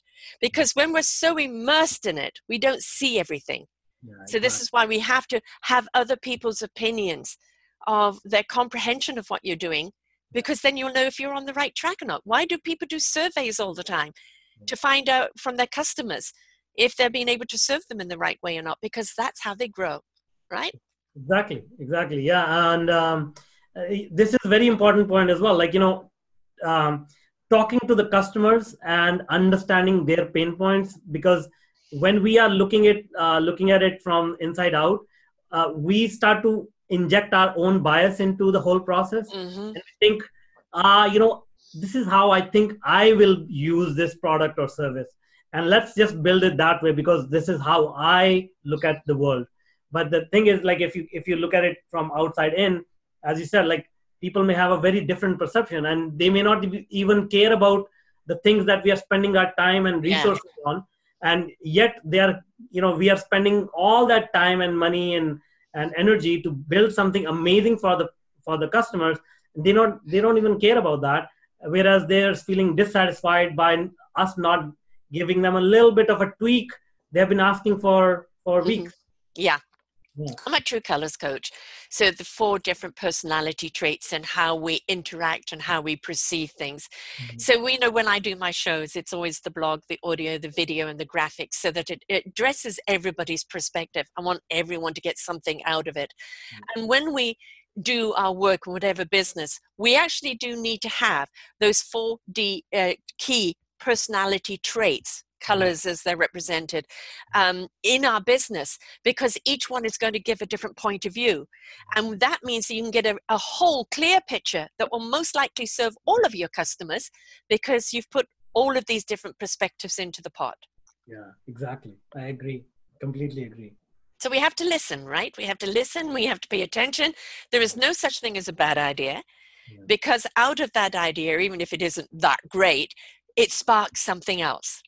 Because when we're so immersed in it, we don't see everything. yeah So, this is why we have to have other people's opinions of their comprehension of what you're doing, because then you'll know if you're on the right track or not. Why do people do surveys all the time? To find out from their customers if they're being able to serve them in the right way or not, because that's how they grow, right? exactly exactly yeah and um, uh, this is a very important point as well like you know um, talking to the customers and understanding their pain points because when we are looking at uh, looking at it from inside out uh, we start to inject our own bias into the whole process. Hmm and think uh, you know this is how i think i will use this product or service. And let's just build it that way because this is how i look at the world. But the thing is like if you if you look at it from outside in as you said like people may have a very different perception and they may not even care about the things that we are spending our time and Yeah. resources on. And yet they are you know we are spending all that time and money and and energy to build something amazing for the for the customers they don't they don't even care about that whereas they're feeling dissatisfied by us not giving them a little bit of a tweak they've been asking for for Mhm. weeks Yeah. Yeah. I'm a true colors coach. So the four different personality traits and how we interact and how we perceive things. Mhm. So we know when I do my shows, it's always the blog, the audio, the video, and the graphics so that it, it addresses everybody's perspective. I want everyone to get something out of it. And when we do our work in whatever business, we actually do need to have those four D uh, key personality traits colors as they're represented um, in our business because each one is going to give a different point of view. And that means that you can get a, a whole clear picture that will most likely serve all of your customers because you've put all of these different perspectives into the pot. Yeah, exactly. I agree. Completely agree. So we have to listen, right? We have to listen, we have to pay attention. There is no such thing as a bad idea yeah. because out of that idea, even if it isn't that great, it sparks something else.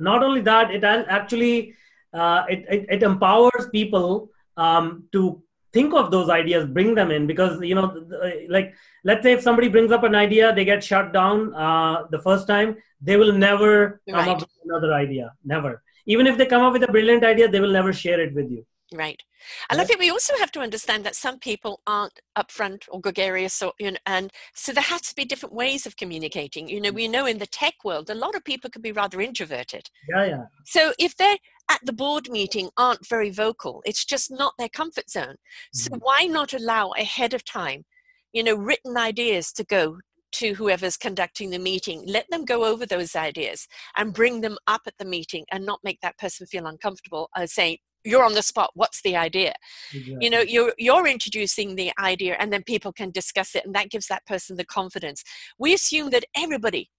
Not only that, it actually uh, it, it, it, empowers people um, to think of those ideas, bring them in. Because you know, like let's say if somebody brings up an idea, they get shut down uh, the first time, they will never come up with another idea. Never. Even if they come up with a brilliant idea they will never share it with you right. And i think we also have to understand that some people aren't upfront or gregarious or you know and so there has to be different ways of communicating. You know we know in the tech world a lot of people can be rather introverted. Yeah yeah. So if they're at the board meeting aren't very vocal it's just not their comfort zone. So mm-hmm. why not allow ahead of time you know written ideas to go to whoever's conducting the meeting. Let them go over those ideas and bring them up at the meeting and not make that person feel uncomfortable uh, saying, you're on the spot what's the idea? Exactly. you know you're you're introducing the idea and then people can discuss it and that gives that person the confidence. We assume that everybody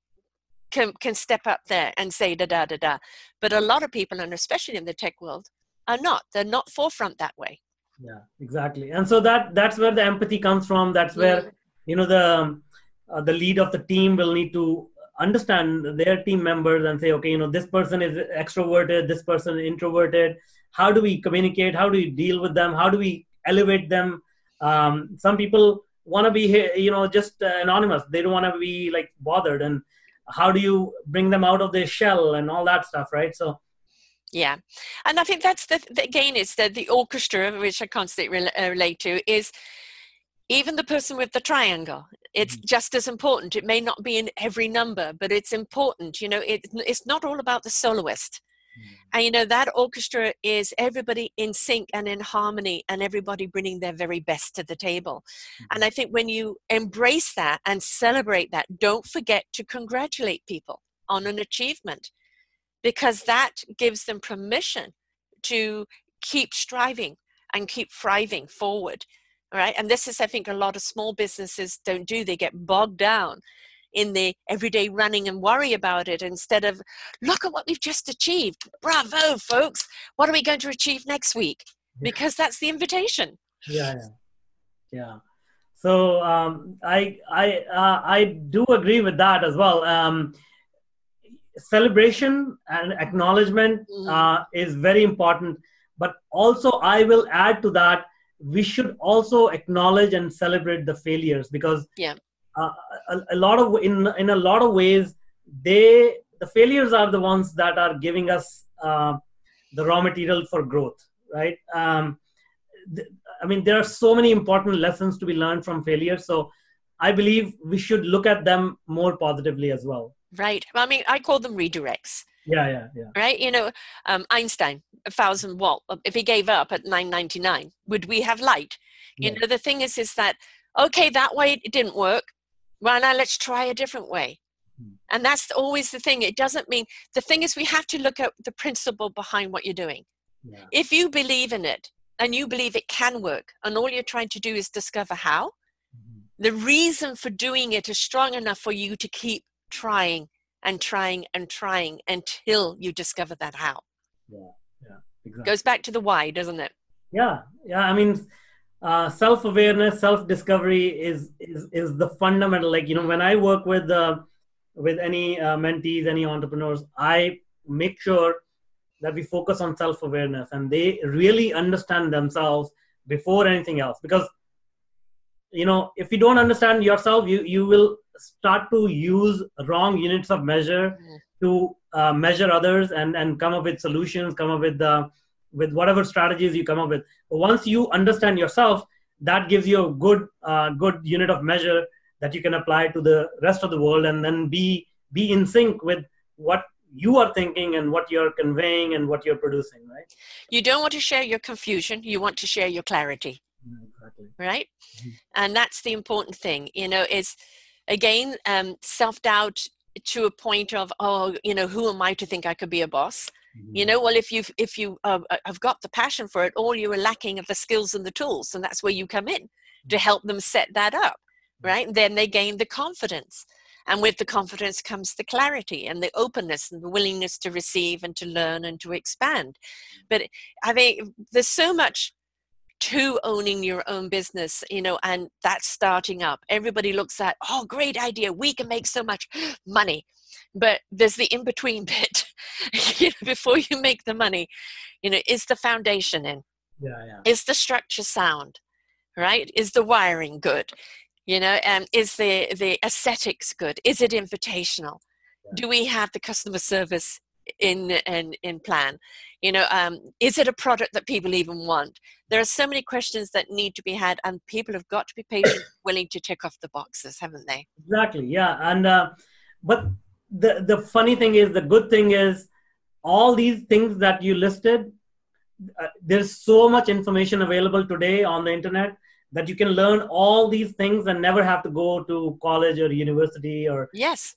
can can step up there and say da da da da but a lot of people and especially in the tech world are not. They're not forefront that way. Yeah exactly. And so that that's where the empathy comes from. That's where mm. you know the uh, the lead of the team will need to understand their team members and say okay you know this person is extroverted this person introverted how do we communicate? How do we deal with them? How do we elevate them? Um, some people want to be you know just uh, anonymous. They don't want to be like bothered. And how do you bring them out of their shell and all that stuff right? So yeah. And i think that's the, the again it's the, the orchestra which i constantly uh, relate to is even the person with the triangle it's mm-hmm. just as important. It may not be in every number but it's important you know? It, it's not all about the soloist. And you know that orchestra is everybody in sync and in harmony and everybody bringing their very best to the table. Mm-hmm. and i think when you embrace that and celebrate that don't forget to congratulate people on an achievement because that gives them permission to keep striving and keep thriving forward right? And this is i think a lot of small businesses don't do. They get bogged down in the everyday running and worry about it instead of look at what we've just achieved. Bravo folks. What are we going to achieve next week? Because that's the invitation. Yeah yeah, yeah. so um, i i uh, i do agree with that as well. Um, celebration and acknowledgement mm-hmm. uh, is very important. But also i will add to that we should also acknowledge and celebrate the failures because yeah uh, a, a, lot of in in a lot of ways they the failures are the ones that are giving us uh, the raw material for growth right? Um, th- i mean there are so many important lessons to be learned from failure so i believe we should look at them more positively as well. Right. I mean i call them redirects. Yeah yeah yeah. Right? You know um, einstein a thousand watt if he gave up at 999 would we have light? You yeah. know the thing is is that okay that way it didn't work well now let's try a different way hmm. and that's always the thing it doesn't mean the thing is we have to look at the principle behind what you're doing yeah. if you believe in it and you believe it can work and all you're trying to do is discover how mm-hmm. the reason for doing it is strong enough for you to keep trying and trying and trying until you discover that how. Yeah, yeah, exactly. Goes back to the why, doesn't it? Yeah, yeah. I mean, uh, self-awareness, self-discovery is is is the fundamental. Like you know, when I work with uh, with any uh, mentees, any entrepreneurs, I make sure that we focus on self-awareness and they really understand themselves before anything else because you know if you don't understand yourself you you will start to use wrong units of measure mm. to uh, measure others and and come up with solutions come up with the with whatever strategies you come up with. But once you understand yourself that gives you a good uh, good unit of measure that you can apply to the rest of the world and then be be in sync with what you are thinking and what you're conveying and what you're producing right? You don't want to share your confusion. You want to share your clarity exactly. right? Mm-hmm. and that's the important thing you know is again um, self-doubt to a point of oh you know who am i to think i could be a boss Mm-hmm. you know well if you've if you uh, uh, have got the passion for it all you are lacking are the skills and the tools and that's where you come in to Mm-hmm. help them set that up right? And then they gain the confidence and with the confidence comes the clarity and the openness and the willingness to receive and to learn and to expand. But i mean there's so much to owning your own business you know and that's starting up. Everybody looks at oh great idea we can make so much money. But there's the in between bit you know, before you make the money you know is the foundation in? Yeah yeah. Is the structure sound right? Is the wiring good? You know um, is the the aesthetics good? Is it invitational? Yeah. do we have the customer service in in in plan? You know um, is it a product that people even want? There are so many questions that need to be had and people have got to be patient willing to tick off the boxes haven't they? Exactly yeah and uh, but the the funny thing is the good thing is all these things that you listed uh, there's so much information available today on the internet that you can learn all these things and never have to go to college or university or yes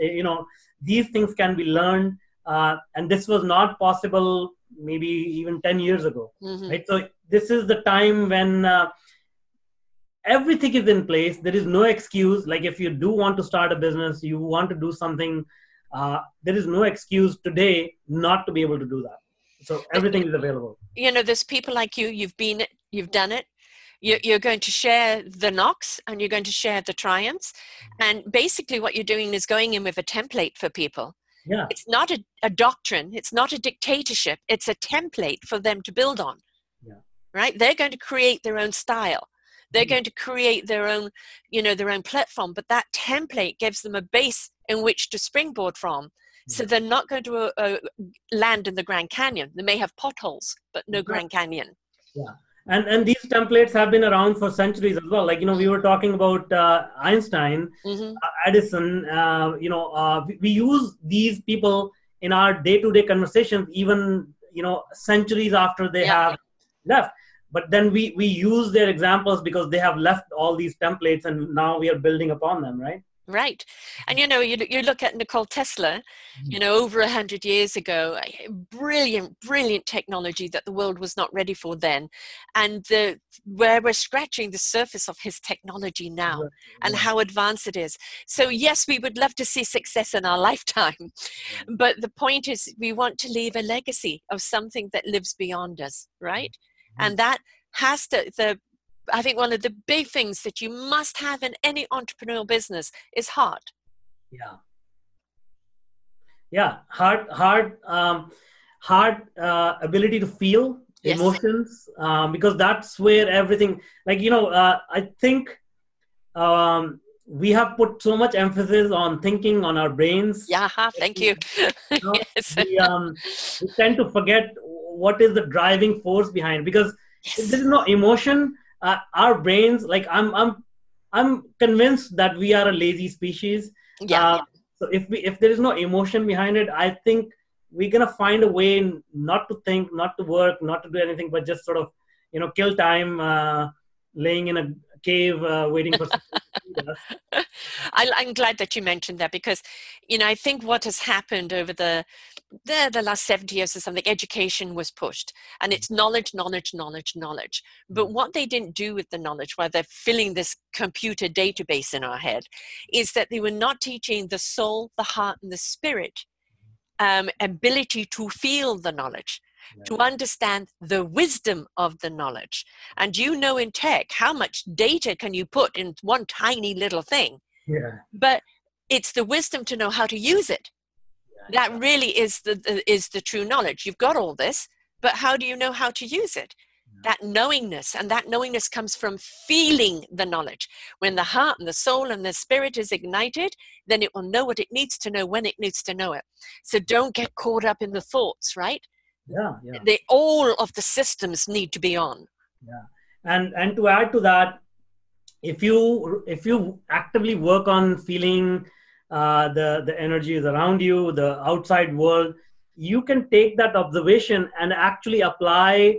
you know these things can be learned uh, and this was not possible maybe even 10 years ago Mhm. right so this is the time when uh, everything is in place. There is no excuse. Like if you do want to start a business you want to do something uh, there is no excuse today not to be able to do that. So everything is available. You know there's people like you you've been it you've done it. You're, you're going to share the knocks and you're going to share the triumphs. And basically what you're doing is going in with a template for people. Yeah. It's not a, a doctrine. It's not a dictatorship. It's a template for them to build on. Yeah. right? They're going to create their own style they're going to create their own you know their own platform but that template gives them a base in which to springboard from. So they're not going to uh, uh, land in the grand canyon. They may have potholes but no grand canyon. Yeah. And and these templates have been around for centuries as well. Like you know we were talking about uh, einstein hmm uh, edison uh, you know uh, we, we use these people in our day-to-day conversations even you know centuries after they Yeah. have left but then we we use their examples because they have left all these templates and now we are building upon them right? Right. And you know you, you look at Nikola Tesla mm-hmm. you know over a hundred years ago brilliant brilliant technology that the world was not ready for then. And the where we're scratching the surface of his technology now and how advanced it is. So yes we would love to see success in our lifetime. Mm-hmm. But the point is we want to leave a legacy of something that lives beyond us right and that has to the i think one of the big things that you must have in any entrepreneurial business is heart. Yeah. Yeah hard hard um, hard uh, ability to feel Yes. emotions um, because that's where everything like you know uh, i think um, we have put so much emphasis on thinking on our brains. Yeah ha, thank you know, yes. we, um, we tend to forget what is the driving force behind because if Yes. there is no emotion uh, our brains like i'm i'm i'm convinced that we are a lazy species yeah uh, so if we if there is no emotion behind it i think we're gonna find a way not to think not to work not to do anything but just sort of you know kill time uh, laying in a cave uh, waiting for something to feed us. I, I'm glad that you mentioned that because, you know, I think what has happened over the the, the last 70 years or something, education was pushed and it's knowledge, knowledge, knowledge, knowledge. But what they didn't do with the knowledge while they're filling this computer database in our head is that they were not teaching the soul, the heart, and the spirit um, ability to feel the knowledge to understand the wisdom of the knowledge. And you know in tech, how much data can you put in one tiny little thing? yeah But it's the wisdom to know how to use it. That really is the, the is the true knowledge. You've got all this, but how do you know how to use it? That knowingness, and that knowingness comes from feeling the knowledge. When the heart and the soul and the spirit is ignited, then it will know what it needs to know when it needs to know it. So don't get caught up in the thoughts, right? yeah yeah they all of the systems need to be on Yeah. and and to add to that if you if you actively work on feeling uh, the the is around you the outside world you can take that observation and actually apply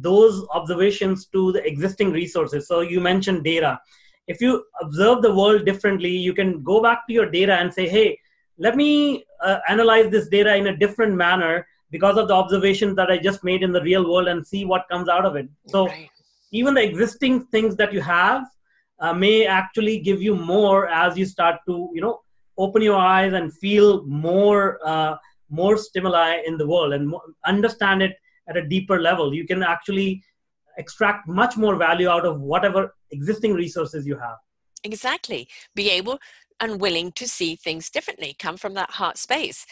those observations to the existing resources so you mentioned data if you observe the world differently you can go back to your data and say hey let me uh, analyze this data in a different manner because of the observations that I just made in the real world and see what comes out of it. So right. even the existing things that you have uh, may actually give you more as you start to, you know, open your eyes and feel more uh, more stimuli in the world and more, understand it at a deeper level. You can actually extract much more value out of whatever existing resources you have. Exactly. Be able and willing to see things differently come from that heart space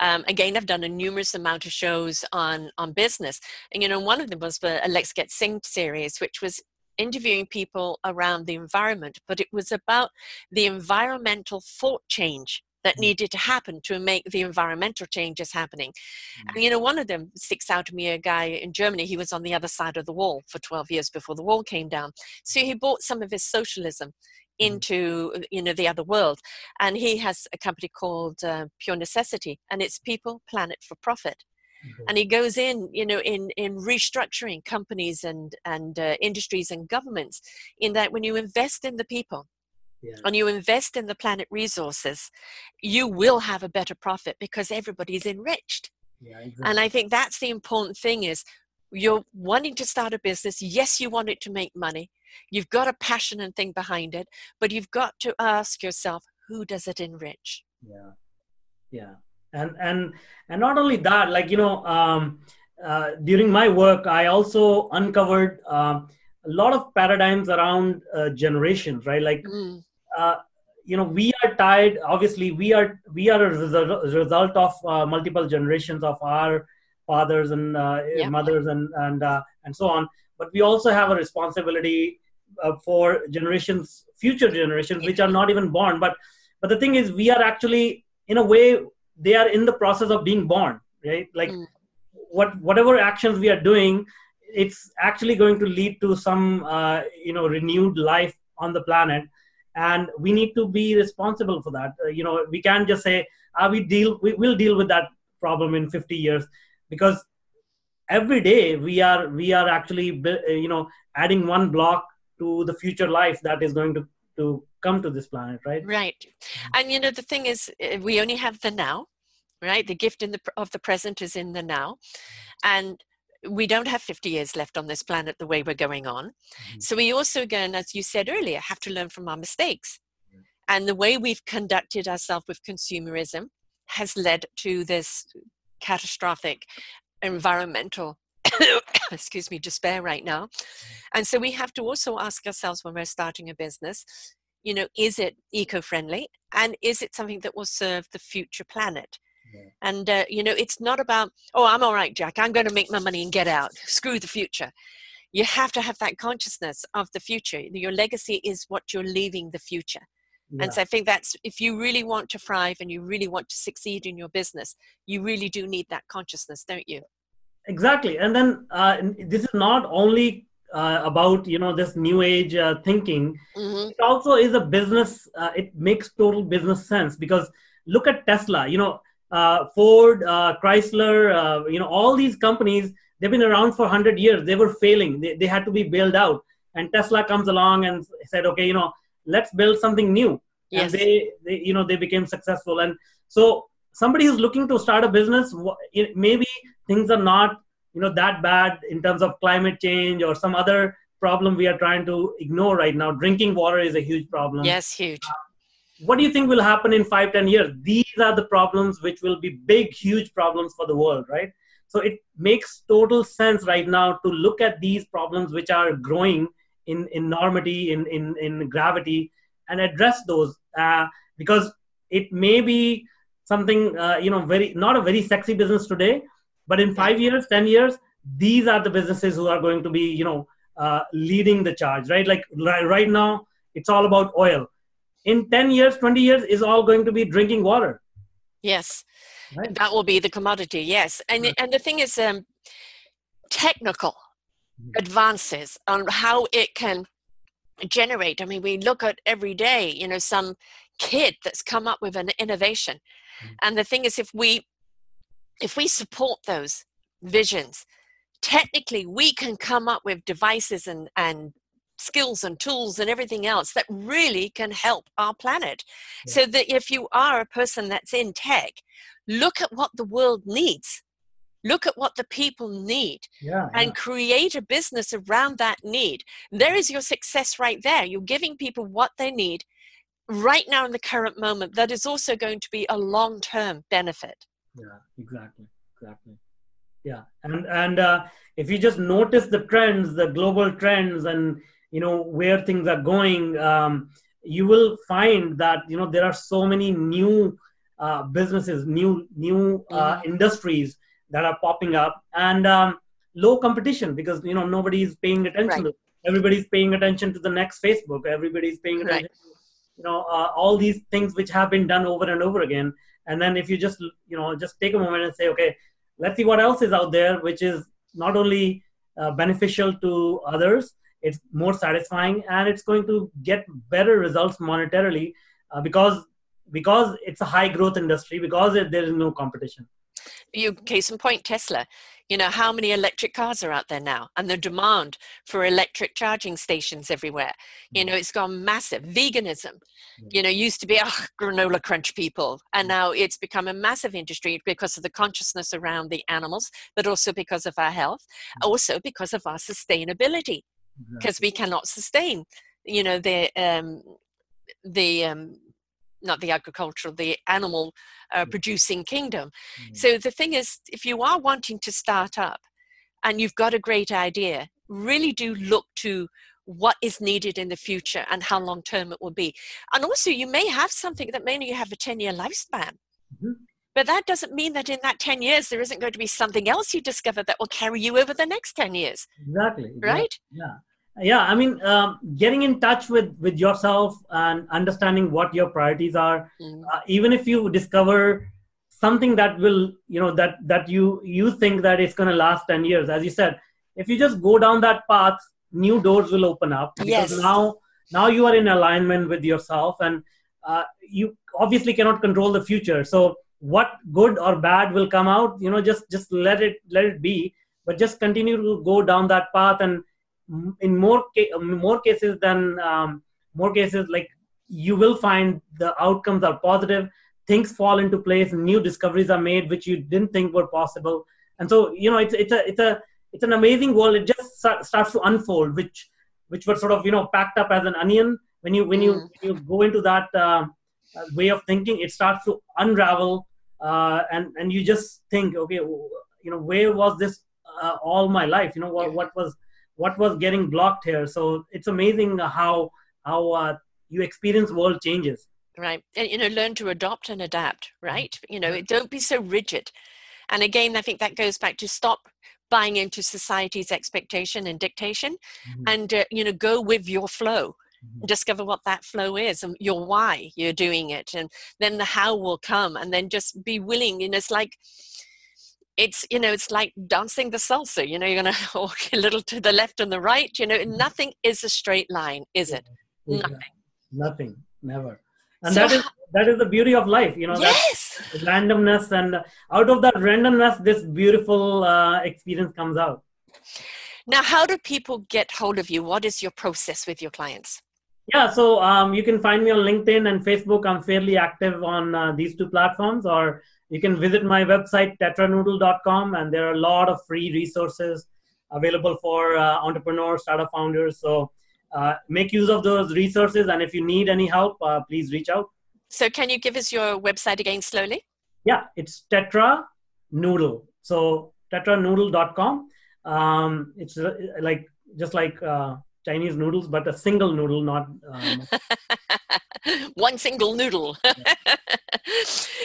mm. um, again i've done a numerous amount of shows on on business and you know one of them was the let's get synced series which was interviewing people around the environment but it was about the environmental thought change that mm. needed to happen to make the environmental changes happening. And mm. you know, one of them sticks out to me a guy in Germany, he was on the other side of the wall for 12 years before the wall came down. So he brought some of his socialism Mm-hmm. into you know the other world and he has a company called uh, pure necessity and it's people planet for profit mm-hmm. and he goes in you know in in restructuring companies and and uh, industries and governments in that when you invest in the people yeah. and you invest in the planet resources you will have a better profit because everybody's enriched yeah, exactly. and i think that's the important thing is you're wanting to start a business yes you want it to make money You've got a passion and thing behind it, but you've got to ask yourself, who does it enrich? Yeah, yeah, and and and not only that, like you know, um, uh, during my work, I also uncovered um, a lot of paradigms around uh, generations, right? Like. Mm. Uh, you know we are tied obviously we are we are a result of uh, multiple generations of our fathers and uh, yep. mothers and and uh, and so on but we also have a responsibility uh, for generations future generations which are not even born but but the thing is we are actually in a way they are in the process of being born right? Like mm. what whatever actions we are doing it's actually going to lead to some uh, you know renewed life on the planet. And we need to be responsible for that. Uh, you know we can't just say ah, we deal we will deal with that problem in 50 years. Because every day we are we are actually you know adding one block to the future life that is going to to come to this planet right? Right. And you know the thing is eh, we only have the now right? The gift in the of the present is in the now and we don't have 50 years left on this planet the way we're going on. Mm-hmm. so we also again as you said earlier have to learn from our mistakes. Mm-hmm. and the way we've conducted ourselves with consumerism has led to this catastrophic environmental excuse me despair right now. And so we have to also ask ourselves when we're starting a business you know is it eco-friendly? And is it something that will serve the future planet yeah. and uh, you know it's not about oh i'm all right jack i'm going to make my money and get out screw the future you have to have that consciousness of the future your legacy is what you're leaving the future yeah. And so I think that's if you really want to thrive and you really want to succeed in your business, you really do need that consciousness, don't you? Exactly. And then uh, this is not only uh, about you know this new age uh, thinking. Mm-hmm. It also is a business. Uh, it makes total business sense because look at Tesla. You know, uh, Ford, uh, Chrysler. you know, all these companies they've been around for 100 years. They were failing. They, they had to be bailed out. And tesla comes along and said okay you know let's build something new. Yes. and they, they you know they became successful. And so somebody who's looking to start a business maybe things are not you know that bad in terms of climate change or some other problem we are trying to ignore right now. Drinking water is a huge problem. Yes huge. Uh, what do you think will happen in five ten years these are the problems which will be big huge problems for the world right so it makes total sense right now to look at these problems which are growing in enormity, in in in gravity, and address those uh, because it may be something uh, you know very not a very sexy business today, but in five years, ten years, these are the businesses who are going to be you know uh, leading the charge, right? Like right now, it's all about oil. In ten years, twenty years, is all going to be drinking water. Yes, right. that will be the commodity. Yes, and right. and the thing is, um, technical advances on how it can generate. I mean, we look at every day, you know, some kid that's come up with an innovation. Mm-hmm. And the thing is, if we if we support those visions, technically we can come up with devices and, and skills and tools and everything else that really can help our planet. Yeah. So that if you are a person that's in tech, look at what the world needs. Look at what the people need yeah, and yeah. create a business around that need. There is your success right there. You're giving people what they need right now in the current moment that is also going to be a long term benefit. Yeah, exactly. Exactly. Yeah. And, and, uh, if you just notice the trends, the global trends, and you know where things are going, um, you will find that you know there are so many new uh, businesses, new new uh, mm-hmm. industries that are popping up, and um, low competition because you know nobody is paying attention. Right. Everybody's paying attention to the next Facebook. Everybody's paying attention. Right. To, you know uh, all these things which have been done over and over again. And then if you just you know just take a moment and say, okay, let's see what else is out there, which is not only uh, beneficial to others, it's more satisfying, and it's going to get better results monetarily uh, because because it's a high growth industry because there is no competition. You case in point, Tesla. You know how many electric cars are out there now, and the demand for electric charging stations everywhere. You mm. know, it's gone massive. Veganism, you know, used to be oh, granola crunch people, and mm. now it's become a massive industry because of the consciousness around the animals, but also because of our health, mm. also because of our sustainability, because we cannot sustain, you know, the um, the um, not the agricultural, the animal uh, producing kingdom. Mm. So the thing is, if you are wanting to start up and you've got a great idea, really do look to what is needed in the future and how long term it will be. And also, you may have something that may only have a 10 year lifespan. Mm-hmm. But that doesn't mean that in that 10 years there isn't going to be something else you discover that will carry you over the next 10 years. Exactly. exactly. Right? Yeah yeah i mean um, getting in touch with with yourself and understanding what your priorities are mm. uh, even if you discover something that will you know that that you you think that it's going to last 10 years as you said if you just go down that path new doors will open up because yes. now now you are in alignment with yourself and uh, you obviously cannot control the future so what good or bad will come out you know just just let it let it be but just continue to go down that path and in more ca- more cases than um, more cases like you will find the outcomes are positive things fall into place new discoveries are made which you didn't think were possible. And so you know it's it's a it's a it's an amazing world. It just starts to unfold which which were sort of you know packed up as an onion. When you when you, mm. you go into that uh, way of thinking it starts to unravel uh, and and you just think okay you know where was this uh, all my life? You know what, what was what was getting blocked here. So it's amazing how how uh, you experience world changes. Right. And you know learn to adopt and adapt right? You know don't be so rigid. And again i think that goes back to stop buying into society's expectation and dictation mm-hmm. and uh, you know go with your flow mm-hmm. discover what that flow is and your why you're doing it. And then the how will come. And then just be willing and it's like it's you know it's like dancing the salsa you know you're going to walk a little to the left and the right you know mm-hmm. nothing is a straight line is it? Yeah. nothing. Nothing never. And so, that is that is the beauty of life you know yes! randomness and out of that randomness this beautiful uh, experience comes out. Now how do people get hold of you? What is your process with your clients? Yeah so um, you can find me on linkedin and facebook. I'm fairly active on uh, these two platforms or you can visit my website tetranoodle.com and there are a lot of free resources available for uh, entrepreneurs startup founders. So uh, make use of those resources and if you need any help uh, please reach out. So can you give us your website again slowly? Yeah it's tetra noodle. So tetranoodle.com um, it's uh, like just like uh, chinese noodles but a single noodle not um, one single noodle.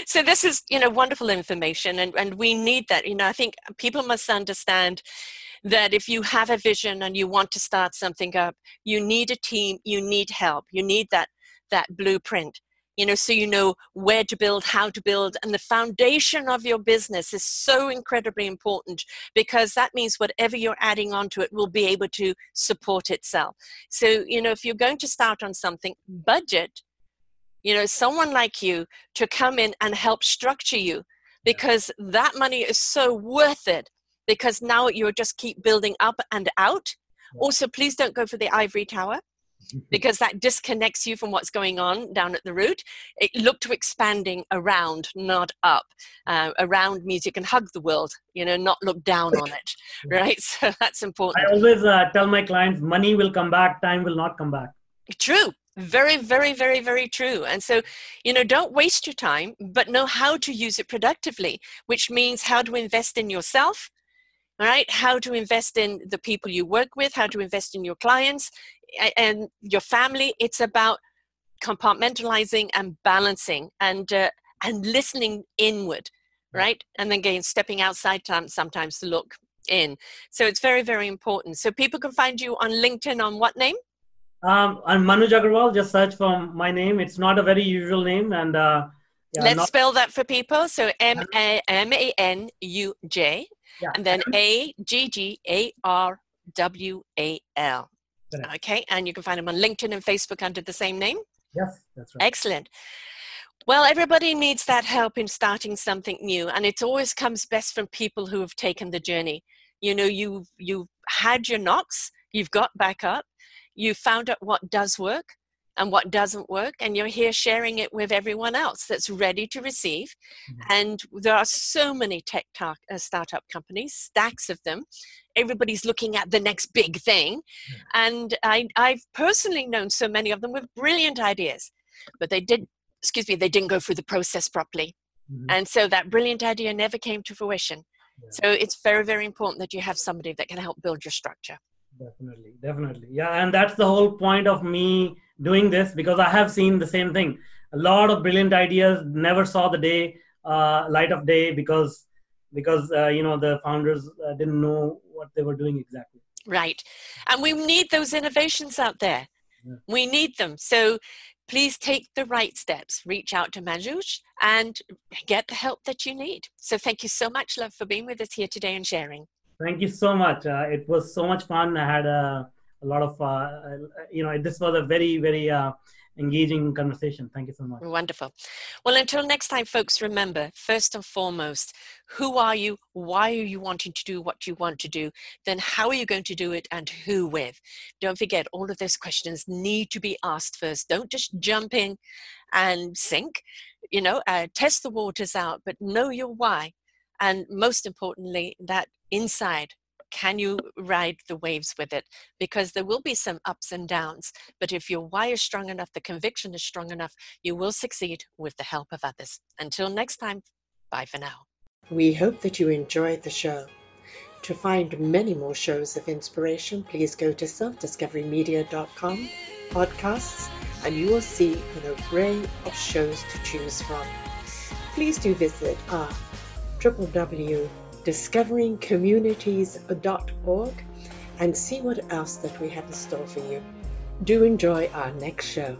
So this is you know wonderful information and, and we need that. You know i think people must understand that if you have a vision and you want to start something up you need a team you need help you need that that blueprint. You know so you know where to build how to build and the foundation of your business is so incredibly important because that means whatever you're adding onto it will be able to support itself. So you know if you're going to start on something budget you know someone like you to come in and help structure you because that money is so worth it because now you just keep building up and out Also, please don't go for the ivory tower because that disconnects you from what's going on down at the root. It look to expanding around, not up. Uh, around means you can hug the world, you know, not look down on it, right? So that's important. I always uh, tell my clients, money will come back, time will not come back. True. Very, very, very, very true. And so, you know, don't waste your time, but know how to use it productively, which means how to invest in yourself, all right? How to invest in the people you work with how to invest in your clients and your family. It's about compartmentalizing and balancing and uh, and listening inward right. and then again stepping outside time sometimes to look in. So it's very very important. So people can find you on linkedin on what name um i'm Manuj Aggarwal just search for my name it's not a very usual name and uh yeah, let's not- spell that for people so m a m a n u j and then a g g a r w a l Okay, and you can find him on LinkedIn and Facebook under the same name? Yes, that's right. Excellent. Well, everybody needs that help in starting something new, and it always comes best from people who have taken the journey. You know, you you've had your knocks, you've got back up, you found out what does work and what doesn't work, and you're here sharing it with everyone else that's ready to receive. Mm-hmm. And there are so many tech talk, uh, startup companies, stacks of them, everybody's looking at the next big thing. And I, I've personally known so many of them with brilliant ideas, but they did, excuse me, they didn't go through the process properly. Mm-hmm. And so that brilliant idea never came to fruition. Yeah. So it's very, very important that you have somebody that can help build your structure. Definitely, definitely. Yeah, and that's the whole point of me doing this because I have seen the same thing. A lot of brilliant ideas never saw the day, uh, light of day because because uh, you know the founders uh, didn't know what they were doing exactly. Right. And we need those innovations out there. Yeah. We need them. So please take the right steps. Reach out to Manuj and get the help that you need. So thank you so much, love, for being with us here today and sharing. Thank you so much. Uh, it was so much fun. I had a, a lot of, uh, uh you know, this was a very, very uh, engaging conversation. Thank you so much. Wonderful. Well, until next time, folks, remember first and foremost, who are you? Why are you wanting to do what you want to do? Then, how are you going to do it and who with? Don't forget, all of those questions need to be asked first. Don't just jump in and sink. You know, uh, test the waters out, but know your why. And most importantly, that inside can you ride the waves with it? Because there will be some ups and downs, but if your why is strong enough, the conviction is strong enough, you will succeed with the help of others. Until next time, bye for now. We hope that you enjoyed the show. To find many more shows of inspiration, please go to selfdiscoverymedia.com podcasts and you will see an array of shows to choose from. Please do visit uh, our www discoveringcommunities.org and see what else that we have in store for you. Do enjoy our next show.